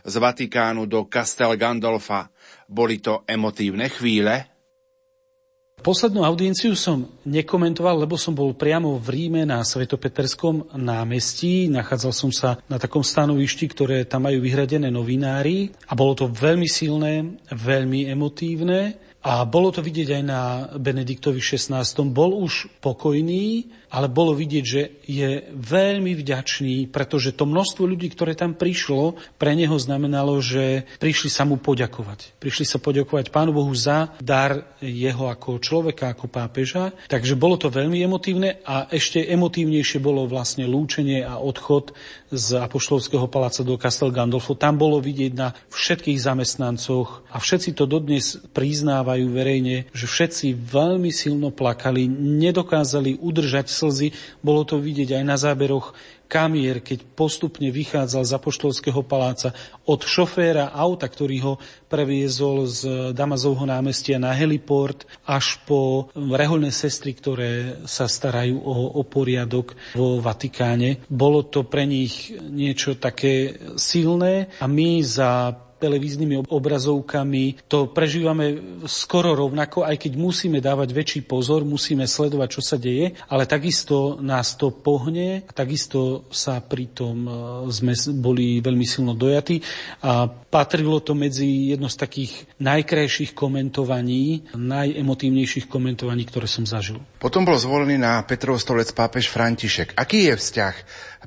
z Vatikánu do Castel Gandolfa. Boli to emotívne chvíle? Poslednú audienciu som nekomentoval, lebo som bol priamo v Ríme na Svetopeterskom námestí. Nachádzal som sa na takom stanovišti, ktoré tam majú vyhradené novinári a bolo to veľmi silné, veľmi emotívne. A bolo to vidieť aj na Benediktovi XVI. Bol už pokojný, ale bolo vidieť, že je veľmi vďačný, pretože to množstvo ľudí, ktoré tam prišlo, pre neho znamenalo, že prišli sa mu poďakovať. Prišli sa poďakovať Pánu Bohu za dar jeho ako človeka, ako pápeža. Takže bolo to veľmi emotívne a ešte emotívnejšie bolo vlastne lúčenie a odchod z Apoštovského paláca do Castel Gandolfo. Tam bolo vidieť na všetkých zamestnancoch a všetci to dodnes priznávajú verejne, že všetci veľmi silno plakali, nedokázali udržať slzy. Bolo to vidieť aj na záberoch kamier, keď postupne vychádzal z Apoštolského paláca od šoféra auta, ktorý ho previezol z Damazovho námestia na heliport, až po reholné sestry, ktoré sa starajú o, o poriadok vo Vatikáne. Bolo to pre nich niečo také silné a my za televíznymi obrazovkami. To prežívame skoro rovnako, aj keď musíme dávať väčší pozor, musíme sledovať, čo sa deje, ale takisto nás to pohne, takisto sa pritom e, sme boli veľmi silno dojatí a patrilo to medzi jedno z takých najkrajších komentovaní, najemotívnejších komentovaní, ktoré som zažil. Potom bol zvolený na Petrov stolec pápež František. Aký je vzťah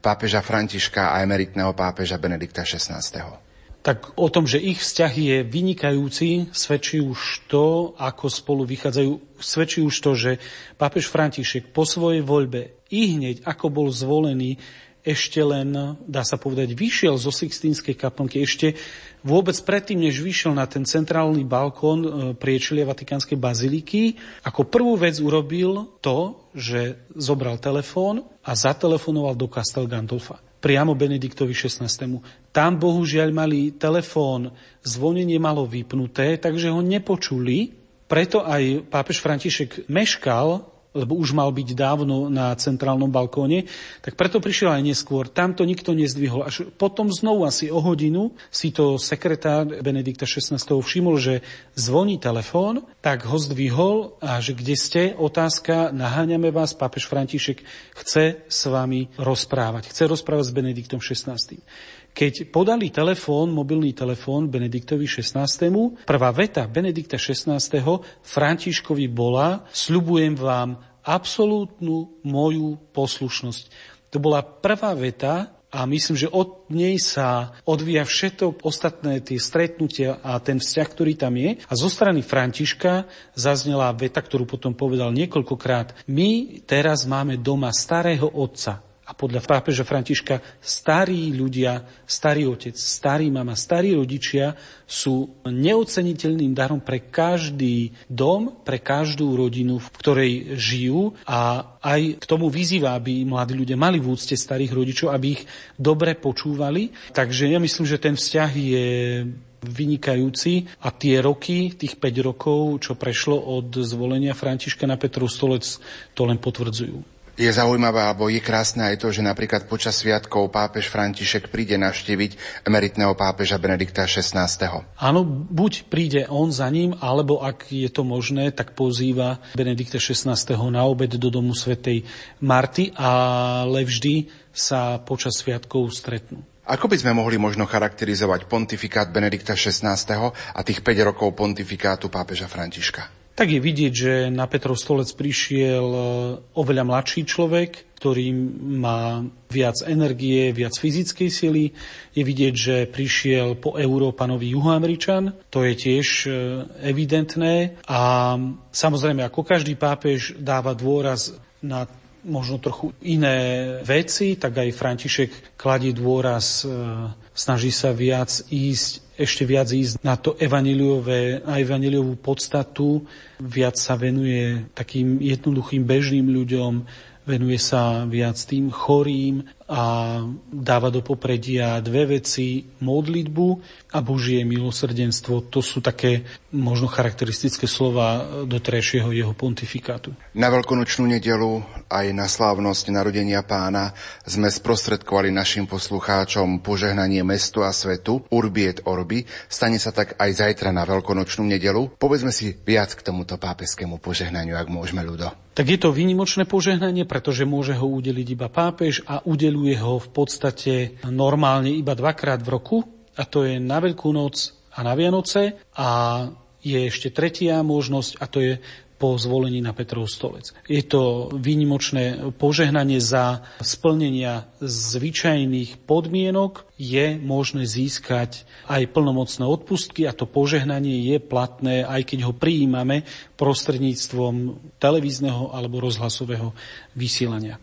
pápeža Františka a emeritného pápeža Benedikta XVI? Tak o tom, že ich vzťah je vynikajúci, svedčí už to, ako spolu vychádzajú, svedčí už to, že pápež František po svojej voľbe i hneď, ako bol zvolený, ešte len, dá sa povedať, vyšiel zo Sixtínskej kaplnky, ešte vôbec predtým, než vyšiel na ten centrálny balkón e, priečelia Vatikánskej baziliky, ako prvú vec urobil to, že zobral telefón a zatelefonoval do Castel Gandolfa priamo Benediktovi XVI. Tam bohužiaľ mali telefón, zvonenie malo vypnuté, takže ho nepočuli. Preto aj pápež František meškal lebo už mal byť dávno na centrálnom balkóne, tak preto prišiel aj neskôr. Tam to nikto nezdvihol. Až potom znovu asi o hodinu si to sekretár Benedikta XVI. všimol, že zvoní telefón, tak ho zdvihol a že kde ste, otázka, naháňame vás, pápež František chce s vami rozprávať. Chce rozprávať s Benediktom XVI. Keď podali telefón, mobilný telefón Benediktovi XVI, prvá veta Benedikta XVI Františkovi bola, sľubujem vám absolútnu moju poslušnosť. To bola prvá veta a myslím, že od nej sa odvíja všetko ostatné tie stretnutia a ten vzťah, ktorý tam je. A zo strany Františka zaznela veta, ktorú potom povedal niekoľkokrát. My teraz máme doma starého otca, a podľa pápeža Františka starí ľudia, starý otec, starý mama, starí rodičia sú neoceniteľným darom pre každý dom, pre každú rodinu, v ktorej žijú a aj k tomu vyzýva, aby mladí ľudia mali v úcte starých rodičov, aby ich dobre počúvali. Takže ja myslím, že ten vzťah je vynikajúci a tie roky, tých 5 rokov, čo prešlo od zvolenia Františka na Petrov stolec, to len potvrdzujú. Je zaujímavé, alebo je krásne aj to, že napríklad počas sviatkov pápež František príde navštíviť emeritného pápeža Benedikta XVI. Áno, buď príde on za ním, alebo ak je to možné, tak pozýva Benedikta XVI. na obed do domu svätej Marty, ale vždy sa počas sviatkov stretnú. Ako by sme mohli možno charakterizovať pontifikát Benedikta XVI. a tých 5 rokov pontifikátu pápeža Františka? Tak je vidieť, že na Petrov stolec prišiel e, oveľa mladší človek, ktorý má viac energie, viac fyzickej sily. Je vidieť, že prišiel po Európanovi juhoameričan, to je tiež e, evidentné. A samozrejme, ako každý pápež dáva dôraz na možno trochu iné veci, tak aj František kladie dôraz, e, snaží sa viac ísť ešte viac ísť na to evaniliové, na evaniliovú podstatu, viac sa venuje takým jednoduchým bežným ľuďom, venuje sa viac tým chorým a dáva do popredia dve veci, modlitbu a Božie milosrdenstvo. To sú také možno charakteristické slova doterajšieho jeho pontifikátu. Na veľkonočnú nedelu aj na slávnosť narodenia pána sme sprostredkovali našim poslucháčom požehnanie mestu a svetu, urbi et orbi. Stane sa tak aj zajtra na veľkonočnú nedelu. Povedzme si viac k tomuto pápeskému požehnaniu, ak môžeme, ľudo. Tak je to výnimočné požehnanie, pretože môže ho udeliť iba pápež a udeluje ho v podstate normálne iba dvakrát v roku, a to je na Veľkú noc a na Vianoce a je ešte tretia možnosť a to je po zvolení na Petrov stolec. Je to výnimočné požehnanie za splnenia zvyčajných podmienok. Je možné získať aj plnomocné odpustky a to požehnanie je platné, aj keď ho prijímame prostredníctvom televízneho alebo rozhlasového vysielania.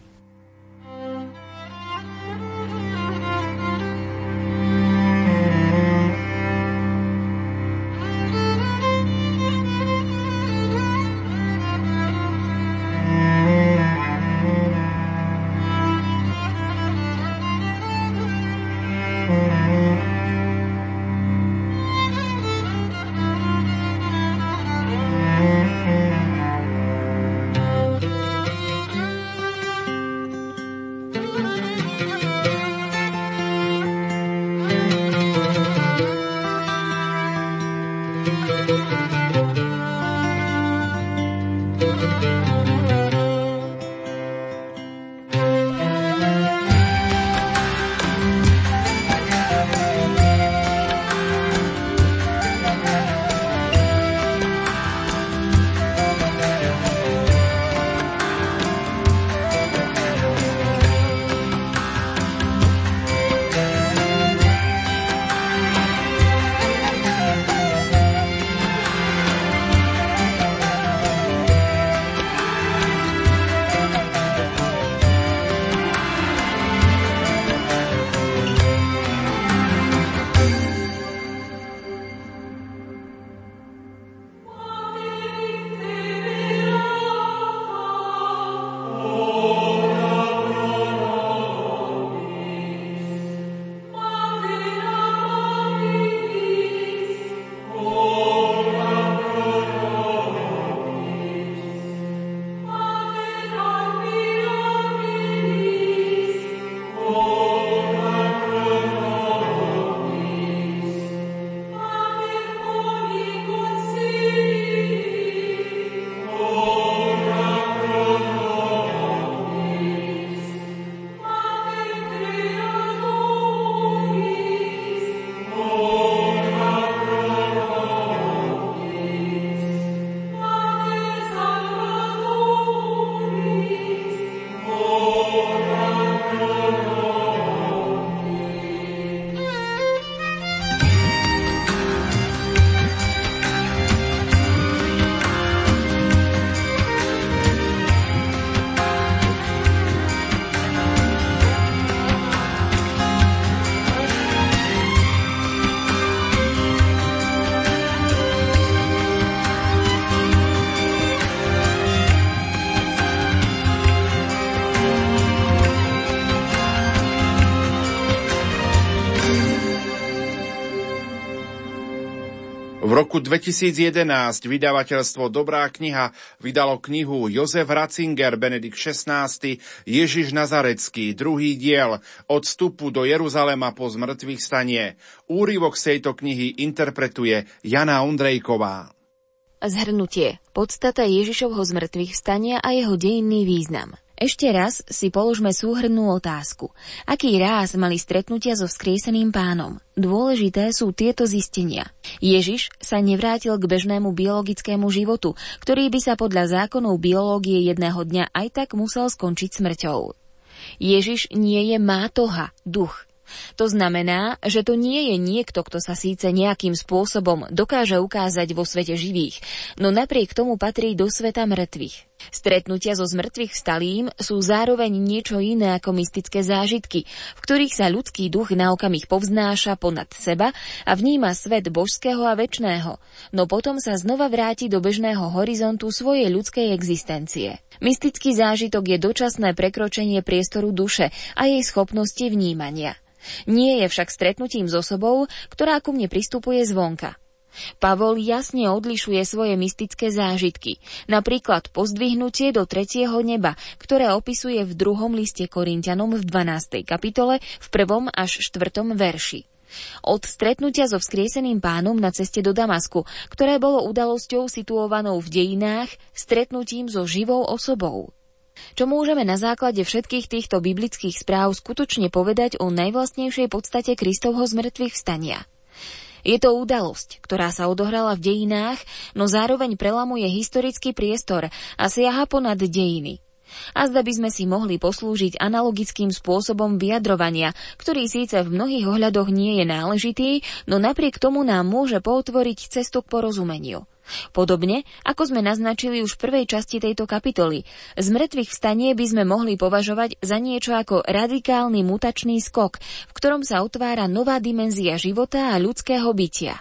Roku 2011 vydavateľstvo Dobrá kniha vydalo knihu Jozef Ratzinger, Benedikt XVI, Ježiš Nazarecký, druhý diel, od vstupu do Jeruzalema po zmrtvých stanie. Úryvok z tejto knihy interpretuje Jana Ondrejková. Zhrnutie. Podstata Ježišovho zmrtvých stania a jeho dejinný význam. Ešte raz si položme súhrnú otázku. Aký ráz mali stretnutia so vzkrieseným pánom? Dôležité sú tieto zistenia. Ježiš sa nevrátil k bežnému biologickému životu, ktorý by sa podľa zákonov biológie jedného dňa aj tak musel skončiť smrťou. Ježiš nie je mátoha, duch, to znamená, že to nie je niekto, kto sa síce nejakým spôsobom dokáže ukázať vo svete živých, no napriek tomu patrí do sveta mŕtvych. Stretnutia so zmrtvých vstalým sú zároveň niečo iné ako mystické zážitky, v ktorých sa ľudský duch na okamih povznáša ponad seba a vníma svet božského a väčšného, no potom sa znova vráti do bežného horizontu svojej ľudskej existencie. Mystický zážitok je dočasné prekročenie priestoru duše a jej schopnosti vnímania. Nie je však stretnutím s osobou, ktorá ku mne pristupuje zvonka. Pavol jasne odlišuje svoje mystické zážitky, napríklad pozdvihnutie do tretieho neba, ktoré opisuje v druhom liste Korintianom v 12. kapitole v prvom až štvrtom verši. Od stretnutia so vzkrieseným pánom na ceste do Damasku, ktoré bolo udalosťou situovanou v dejinách, stretnutím so živou osobou. Čo môžeme na základe všetkých týchto biblických správ skutočne povedať o najvlastnejšej podstate Kristovho zmrtvých vstania? Je to udalosť, ktorá sa odohrala v dejinách, no zároveň prelamuje historický priestor a siaha ponad dejiny. A zda by sme si mohli poslúžiť analogickým spôsobom vyjadrovania, ktorý síce v mnohých ohľadoch nie je náležitý, no napriek tomu nám môže pootvoriť cestu k porozumeniu. Podobne, ako sme naznačili už v prvej časti tejto kapitoly, z mŕtvych vstanie by sme mohli považovať za niečo ako radikálny mutačný skok, v ktorom sa otvára nová dimenzia života a ľudského bytia.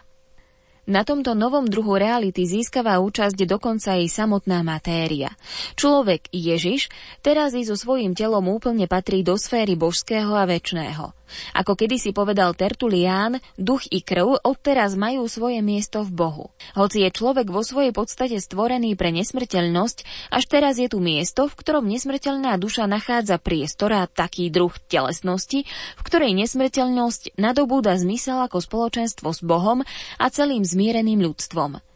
Na tomto novom druhu reality získava účasť dokonca aj samotná matéria. Človek Ježiš teraz i so svojím telom úplne patrí do sféry božského a väčšného. Ako kedysi povedal Tertulián, duch i krv odteraz majú svoje miesto v Bohu. Hoci je človek vo svojej podstate stvorený pre nesmrteľnosť, až teraz je tu miesto, v ktorom nesmrteľná duša nachádza priestor a taký druh telesnosti, v ktorej nesmrteľnosť nadobúda zmysel ako spoločenstvo s Bohom a celým zmiereným ľudstvom.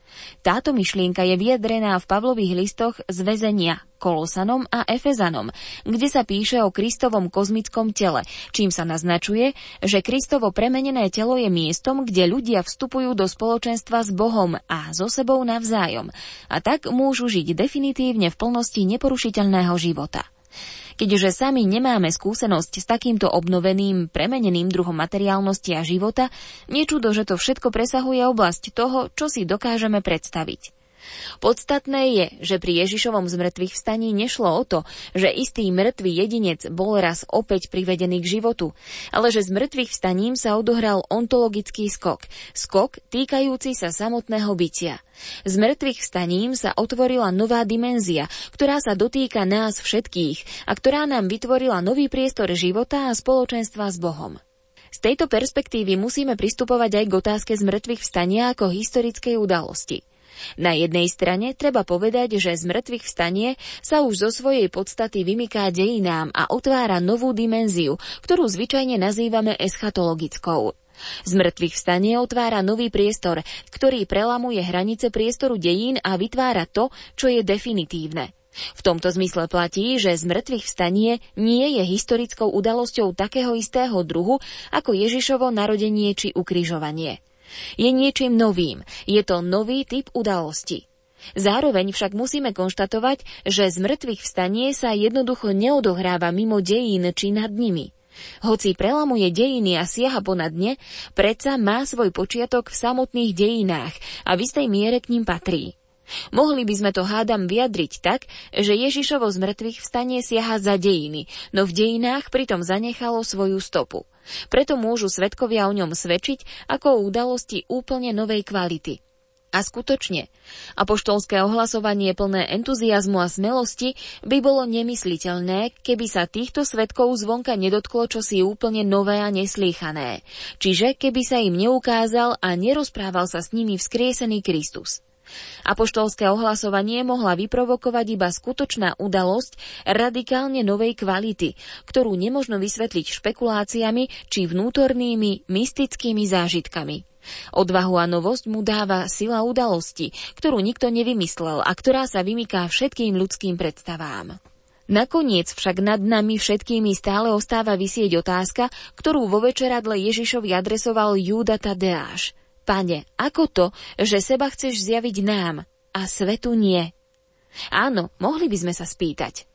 Táto myšlienka je vyjadrená v Pavlových listoch z väzenia Kolosanom a Efezanom, kde sa píše o Kristovom kozmickom tele, čím sa naznačuje, že Kristovo premenené telo je miestom, kde ľudia vstupujú do spoločenstva s Bohom a so sebou navzájom a tak môžu žiť definitívne v plnosti neporušiteľného života. Keďže sami nemáme skúsenosť s takýmto obnoveným, premeneným druhom materiálnosti a života, nečudo, že to všetko presahuje oblasť toho, čo si dokážeme predstaviť. Podstatné je, že pri Ježišovom zmrtvých vstaní nešlo o to, že istý mŕtvý jedinec bol raz opäť privedený k životu, ale že z mŕtvych vstaním sa odohral ontologický skok, skok týkajúci sa samotného bytia. Z mŕtvych vstaním sa otvorila nová dimenzia, ktorá sa dotýka nás všetkých a ktorá nám vytvorila nový priestor života a spoločenstva s Bohom. Z tejto perspektívy musíme pristupovať aj k otázke zmrtvých vstania ako historickej udalosti. Na jednej strane treba povedať, že z mŕtvych vstanie sa už zo svojej podstaty vymyká dejinám a otvára novú dimenziu, ktorú zvyčajne nazývame eschatologickou. Z mŕtvych vstanie otvára nový priestor, ktorý prelamuje hranice priestoru dejín a vytvára to, čo je definitívne. V tomto zmysle platí, že z mŕtvych vstanie nie je historickou udalosťou takého istého druhu ako Ježišovo narodenie či ukrižovanie. Je niečím novým. Je to nový typ udalosti. Zároveň však musíme konštatovať, že z mŕtvych vstanie sa jednoducho neodohráva mimo dejín či nad nimi. Hoci prelamuje dejiny a siaha ponad ne, predsa má svoj počiatok v samotných dejinách a v istej miere k ním patrí. Mohli by sme to hádam vyjadriť tak, že Ježišovo z mŕtvych vstanie siaha za dejiny, no v dejinách pritom zanechalo svoju stopu. Preto môžu svetkovia o ňom svedčiť ako o udalosti úplne novej kvality. A skutočne, apoštolské ohlasovanie plné entuziasmu a smelosti by bolo nemysliteľné, keby sa týchto svetkov zvonka nedotklo čosi úplne nové a neslýchané. Čiže keby sa im neukázal a nerozprával sa s nimi vzkriesený Kristus. Apoštolské ohlasovanie mohla vyprovokovať iba skutočná udalosť radikálne novej kvality, ktorú nemožno vysvetliť špekuláciami či vnútornými mystickými zážitkami. Odvahu a novosť mu dáva sila udalosti, ktorú nikto nevymyslel a ktorá sa vymyká všetkým ľudským predstavám. Nakoniec však nad nami všetkými stále ostáva vysieť otázka, ktorú vo večeradle Ježišovi adresoval Júda Tadeáš – Pane, ako to, že seba chceš zjaviť nám a svetu nie? Áno, mohli by sme sa spýtať.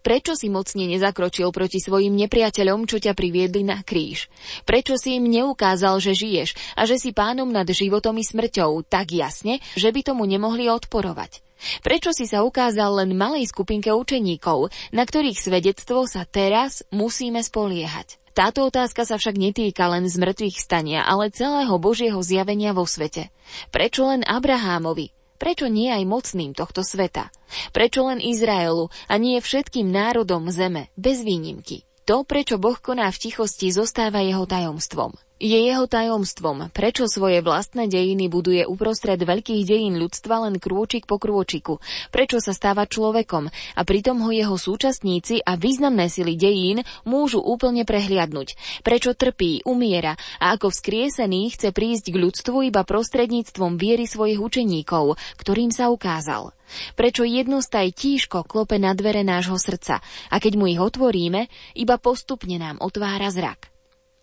Prečo si mocne nezakročil proti svojim nepriateľom, čo ťa priviedli na kríž? Prečo si im neukázal, že žiješ a že si pánom nad životom i smrťou tak jasne, že by tomu nemohli odporovať? Prečo si sa ukázal len malej skupinke učeníkov, na ktorých svedectvo sa teraz musíme spoliehať? Táto otázka sa však netýka len z mŕtvych stania, ale celého Božieho zjavenia vo svete. Prečo len Abrahámovi? Prečo nie aj mocným tohto sveta? Prečo len Izraelu a nie všetkým národom zeme, bez výnimky? To, prečo Boh koná v tichosti, zostáva jeho tajomstvom. Je jeho tajomstvom, prečo svoje vlastné dejiny buduje uprostred veľkých dejín ľudstva len krôčik po krôčiku, prečo sa stáva človekom a pritom ho jeho súčasníci a významné sily dejín môžu úplne prehliadnúť, prečo trpí, umiera a ako vzkriesený chce prísť k ľudstvu iba prostredníctvom viery svojich učeníkov, ktorým sa ukázal. Prečo jednostaj tížko klope na dvere nášho srdca a keď mu ich otvoríme, iba postupne nám otvára zrak.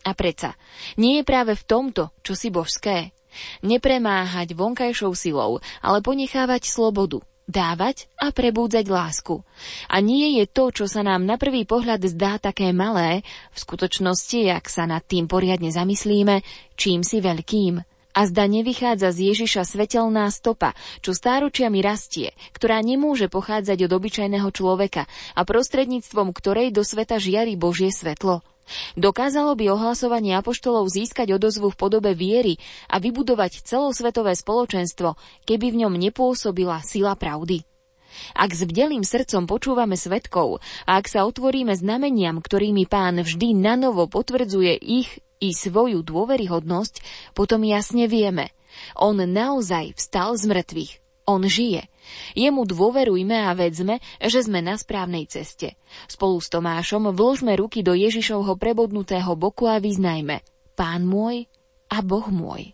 A preca, nie je práve v tomto, čo si božské. Nepremáhať vonkajšou silou, ale ponechávať slobodu, dávať a prebúdzať lásku. A nie je to, čo sa nám na prvý pohľad zdá také malé, v skutočnosti, ak sa nad tým poriadne zamyslíme, čím si veľkým. A zda nevychádza z Ježiša svetelná stopa, čo stáročiami rastie, ktorá nemôže pochádzať od obyčajného človeka a prostredníctvom ktorej do sveta žiari Božie svetlo. Dokázalo by ohlasovanie apoštolov získať odozvu v podobe viery a vybudovať celosvetové spoločenstvo, keby v ňom nepôsobila sila pravdy. Ak s bdelým srdcom počúvame svetkov a ak sa otvoríme znameniam, ktorými pán vždy nanovo potvrdzuje ich i svoju dôveryhodnosť, potom jasne vieme. On naozaj vstal z mŕtvych. On žije. Jemu dôverujme a vedzme, že sme na správnej ceste. Spolu s Tomášom vložme ruky do Ježišovho prebodnutého boku a vyznajme Pán môj a Boh môj.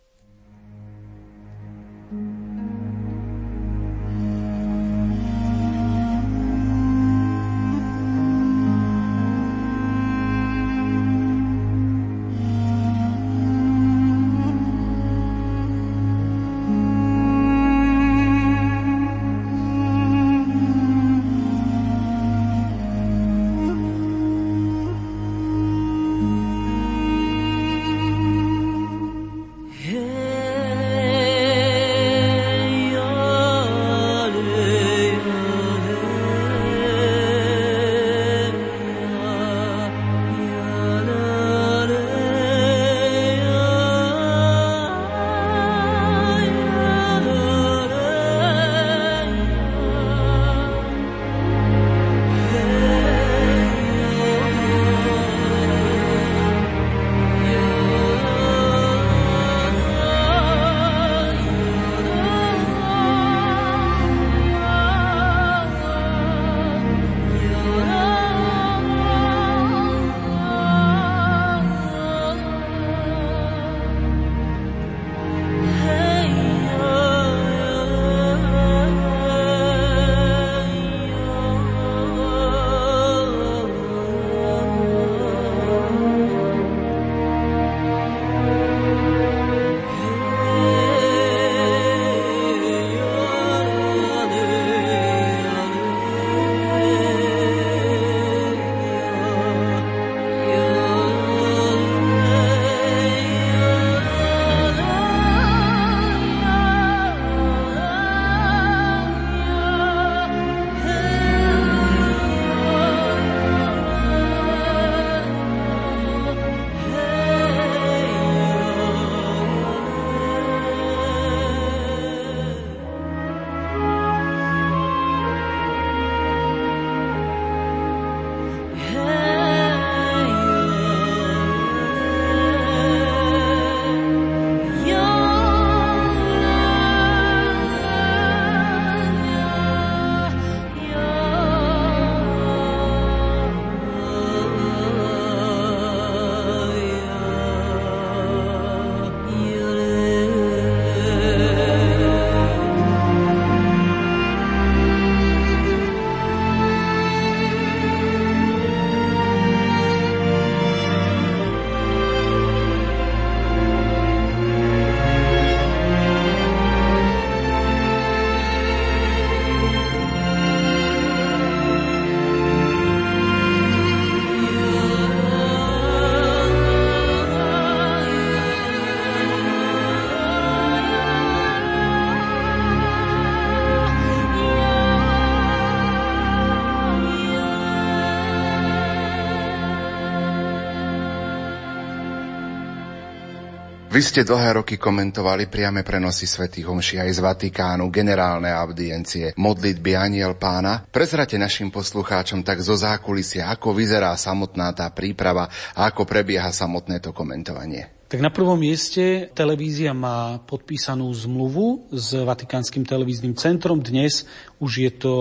Vy ste dlhé roky komentovali priame prenosy svätých homší aj z Vatikánu, generálne audiencie, modlitby aniel pána. Prezrate našim poslucháčom tak zo zákulisia, ako vyzerá samotná tá príprava a ako prebieha samotné to komentovanie. Tak na prvom mieste televízia má podpísanú zmluvu s Vatikánskym televíznym centrom. Dnes už je to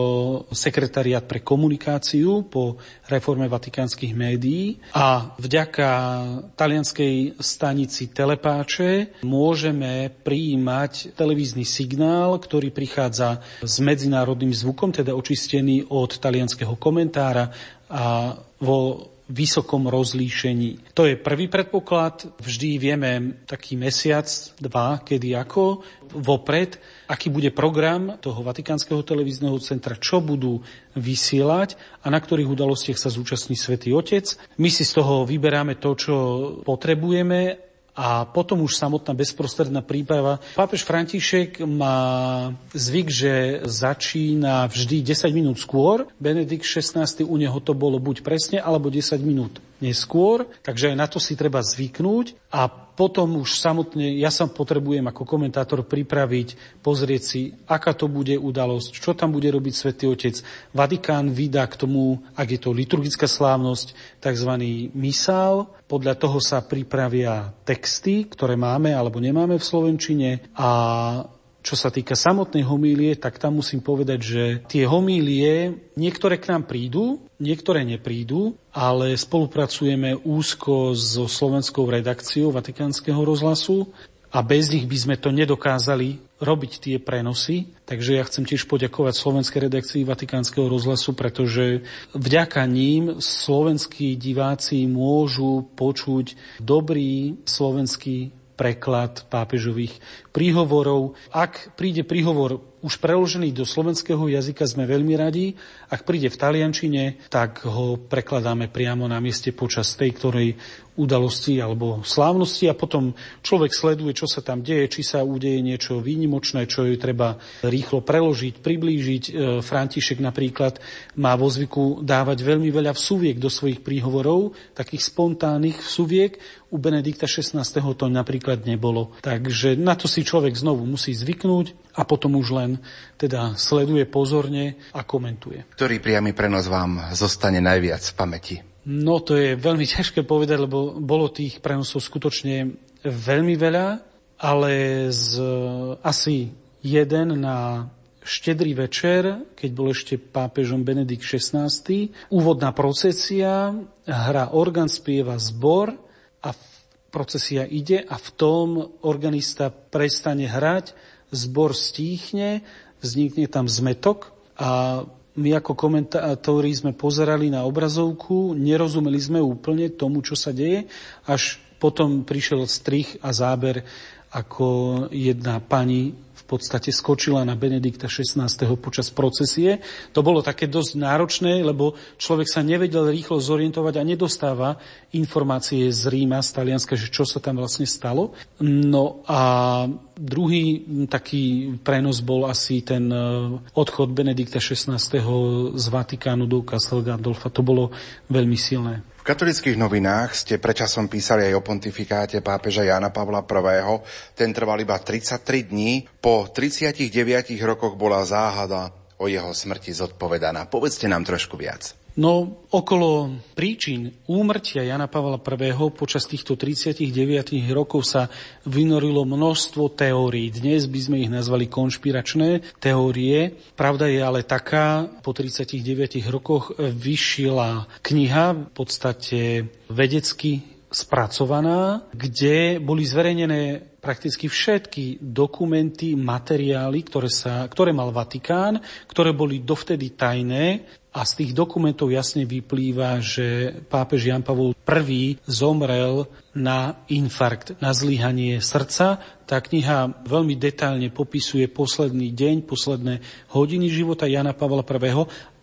sekretariat pre komunikáciu po reforme vatikánskych médií a vďaka talianskej stanici Telepáče môžeme prijímať televízny signál, ktorý prichádza s medzinárodným zvukom, teda očistený od talianského komentára a vo vysokom rozlíšení. To je prvý predpoklad. Vždy vieme taký mesiac, dva, kedy ako, vopred, aký bude program toho Vatikánskeho televízneho centra, čo budú vysielať a na ktorých udalostiach sa zúčastní Svätý Otec. My si z toho vyberáme to, čo potrebujeme a potom už samotná bezprostredná príprava. Pápež František má zvyk, že začína vždy 10 minút skôr. Benedikt 16. u neho to bolo buď presne, alebo 10 minút neskôr, takže aj na to si treba zvyknúť a potom už samotne ja sa potrebujem ako komentátor pripraviť, pozrieť si, aká to bude udalosť, čo tam bude robiť Svetý Otec. Vatikán vydá k tomu, ak je to liturgická slávnosť, tzv. misál. Podľa toho sa pripravia texty, ktoré máme alebo nemáme v Slovenčine a čo sa týka samotnej homílie, tak tam musím povedať, že tie homílie niektoré k nám prídu, niektoré neprídu, ale spolupracujeme úzko so slovenskou redakciou Vatikánskeho rozhlasu a bez nich by sme to nedokázali robiť tie prenosy. Takže ja chcem tiež poďakovať slovenskej redakcii Vatikánskeho rozhlasu, pretože vďaka ním slovenskí diváci môžu počuť dobrý slovenský preklad pápežových príhovorov. Ak príde príhovor už preložený do slovenského jazyka, sme veľmi radi. Ak príde v taliančine, tak ho prekladáme priamo na mieste počas tej, ktorej udalosti alebo slávnosti a potom človek sleduje, čo sa tam deje, či sa udeje niečo výnimočné, čo je treba rýchlo preložiť, priblížiť. E, František napríklad má vo zvyku dávať veľmi veľa vsuviek do svojich príhovorov, takých spontánnych vsuviek. U Benedikta XVI. to napríklad nebolo. Takže na to si človek znovu musí zvyknúť a potom už len teda sleduje pozorne a komentuje. Ktorý priamy prenos vám zostane najviac v pamäti? No to je veľmi (laughs) ťažké povedať, lebo bolo tých prenosov skutočne veľmi veľa, ale z asi jeden na štedrý večer, keď bol ešte pápežom Benedikt XVI, úvodná procesia, hra orgán, spieva zbor a procesia ide a v tom organista prestane hrať, zbor stíchne, vznikne tam zmetok a my ako komentátori sme pozerali na obrazovku, nerozumeli sme úplne tomu, čo sa deje, až potom prišiel strich a záber, ako jedna pani podstate skočila na Benedikta XVI. počas procesie. To bolo také dosť náročné, lebo človek sa nevedel rýchlo zorientovať a nedostáva informácie z Ríma, z Talianska, že čo sa tam vlastne stalo. No a druhý taký prenos bol asi ten e, odchod Benedikta XVI. z Vatikánu do Castel Gandolfa. To bolo veľmi silné. V katolických novinách ste prečasom písali aj o pontifikáte pápeža Jana Pavla I. Ten trval iba 33 dní. Po 39 rokoch bola záhada o jeho smrti zodpovedaná. Povedzte nám trošku viac. No, okolo príčin úmrtia Jana Pavla I. počas týchto 39 rokov sa vynorilo množstvo teórií. Dnes by sme ich nazvali konšpiračné teórie. Pravda je ale taká, po 39 rokoch vyšila kniha, v podstate vedecky spracovaná, kde boli zverejnené prakticky všetky dokumenty, materiály, ktoré, sa, ktoré mal Vatikán, ktoré boli dovtedy tajné a z tých dokumentov jasne vyplýva, že pápež Jan Pavol I zomrel na infarkt, na zlyhanie srdca. Tá kniha veľmi detailne popisuje posledný deň, posledné hodiny života Jana Pavla I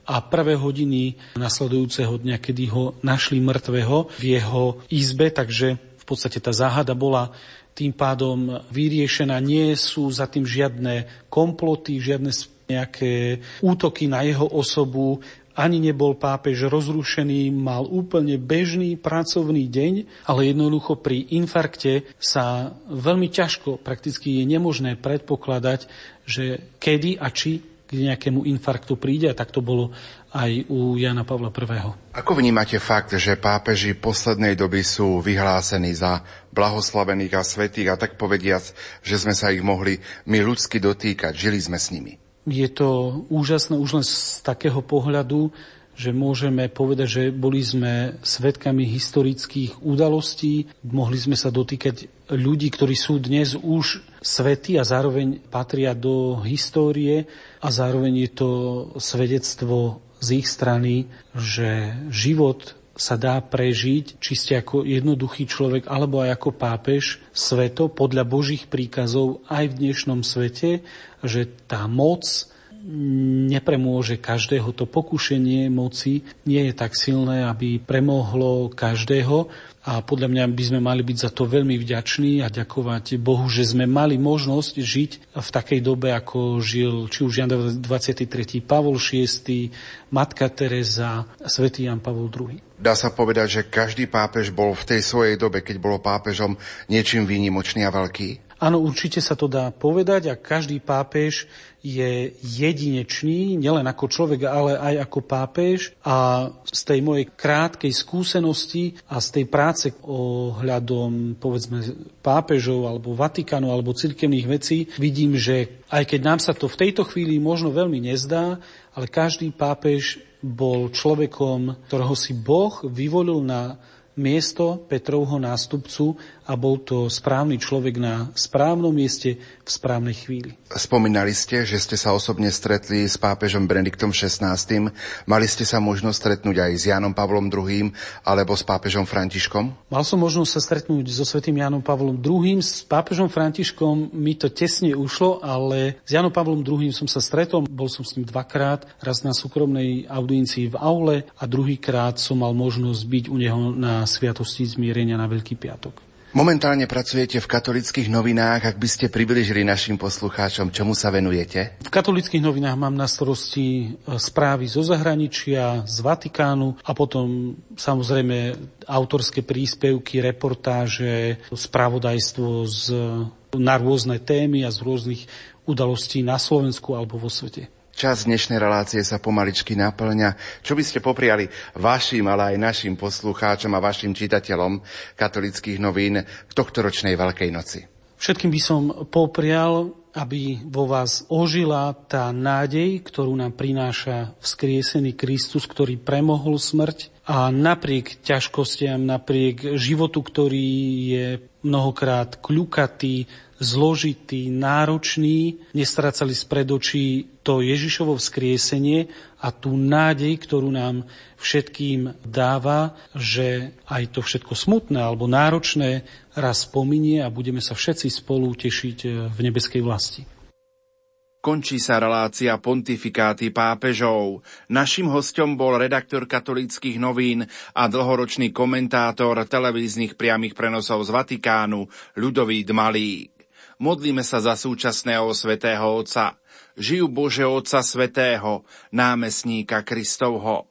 a prvé hodiny nasledujúceho dňa, kedy ho našli mŕtvého v jeho izbe, takže v podstate tá záhada bola tým pádom vyriešená. Nie sú za tým žiadne komploty, žiadne nejaké útoky na jeho osobu, ani nebol pápež rozrušený, mal úplne bežný pracovný deň, ale jednoducho pri infarkte sa veľmi ťažko, prakticky je nemožné predpokladať, že kedy a či k nejakému infarktu príde a tak to bolo aj u Jana Pavla I. Ako vnímate fakt, že pápeži poslednej doby sú vyhlásení za blahoslavených a svetých a tak povediac, že sme sa ich mohli my ľudsky dotýkať, žili sme s nimi? Je to úžasné už len z takého pohľadu, že môžeme povedať, že boli sme svetkami historických udalostí, mohli sme sa dotýkať ľudí, ktorí sú dnes už svety a zároveň patria do histórie. A zároveň je to svedectvo z ich strany, že život sa dá prežiť, či ste ako jednoduchý človek alebo aj ako pápež, sveto podľa Božích príkazov aj v dnešnom svete, že tá moc nepremôže každého. To pokušenie moci nie je tak silné, aby premohlo každého a podľa mňa by sme mali byť za to veľmi vďační a ďakovať Bohu, že sme mali možnosť žiť v takej dobe, ako žil či už Jan 23. Pavol VI, Matka Teresa, svätý Jan Pavol II. Dá sa povedať, že každý pápež bol v tej svojej dobe, keď bolo pápežom, niečím výnimočný a veľký? Áno, určite sa to dá povedať a každý pápež je jedinečný, nielen ako človek, ale aj ako pápež a z tej mojej krátkej skúsenosti a z tej práce ohľadom povedzme pápežov alebo Vatikánu alebo cirkevných vecí vidím, že aj keď nám sa to v tejto chvíli možno veľmi nezdá, ale každý pápež bol človekom, ktorého si Boh vyvolil na miesto Petrovho nástupcu a bol to správny človek na správnom mieste v správnej chvíli. Spomínali ste, že ste sa osobne stretli s pápežom Benediktom XVI. Mali ste sa možnosť stretnúť aj s Jánom Pavlom II. alebo s pápežom Františkom? Mal som možnosť sa stretnúť so svetým Jánom Pavlom II. S pápežom Františkom mi to tesne ušlo, ale s Jánom Pavlom II. som sa stretol. Bol som s ním dvakrát, raz na súkromnej audiencii v aule a druhýkrát som mal možnosť byť u neho na sviatosti zmierenia na Veľký piatok. Momentálne pracujete v katolických novinách. Ak by ste približili našim poslucháčom, čomu sa venujete? V katolických novinách mám na starosti e, správy zo zahraničia, z Vatikánu a potom samozrejme autorské príspevky, reportáže, spravodajstvo z, na rôzne témy a z rôznych udalostí na Slovensku alebo vo svete. Čas dnešnej relácie sa pomaličky naplňa. Čo by ste popriali vašim, ale aj našim poslucháčom a vašim čitateľom katolických novín k tohtoročnej Veľkej noci? Všetkým by som poprial, aby vo vás ožila tá nádej, ktorú nám prináša vzkriesený Kristus, ktorý premohol smrť a napriek ťažkostiam, napriek životu, ktorý je mnohokrát kľukatý, zložitý, náročný, nestracali spred očí to Ježišovo vzkriesenie a tú nádej, ktorú nám všetkým dáva, že aj to všetko smutné alebo náročné raz pominie a budeme sa všetci spolu tešiť v nebeskej vlasti. Končí sa relácia pontifikáty pápežov. Našim hostom bol redaktor katolíckých novín a dlhoročný komentátor televíznych priamých prenosov z Vatikánu Ľudovít Malík. Modlíme sa za súčasného svätého Otca, žijú Bože Otca Svetého, námestníka Kristovho.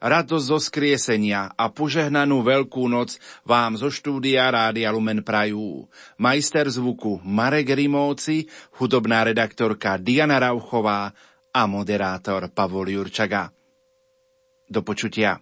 Radosť zo skriesenia a požehnanú Veľkú noc vám zo štúdia Rádia Lumen prajú. Majster zvuku Marek Rimóci, hudobná redaktorka Diana Rauchová a moderátor Pavol Jurčaga. Do počutia.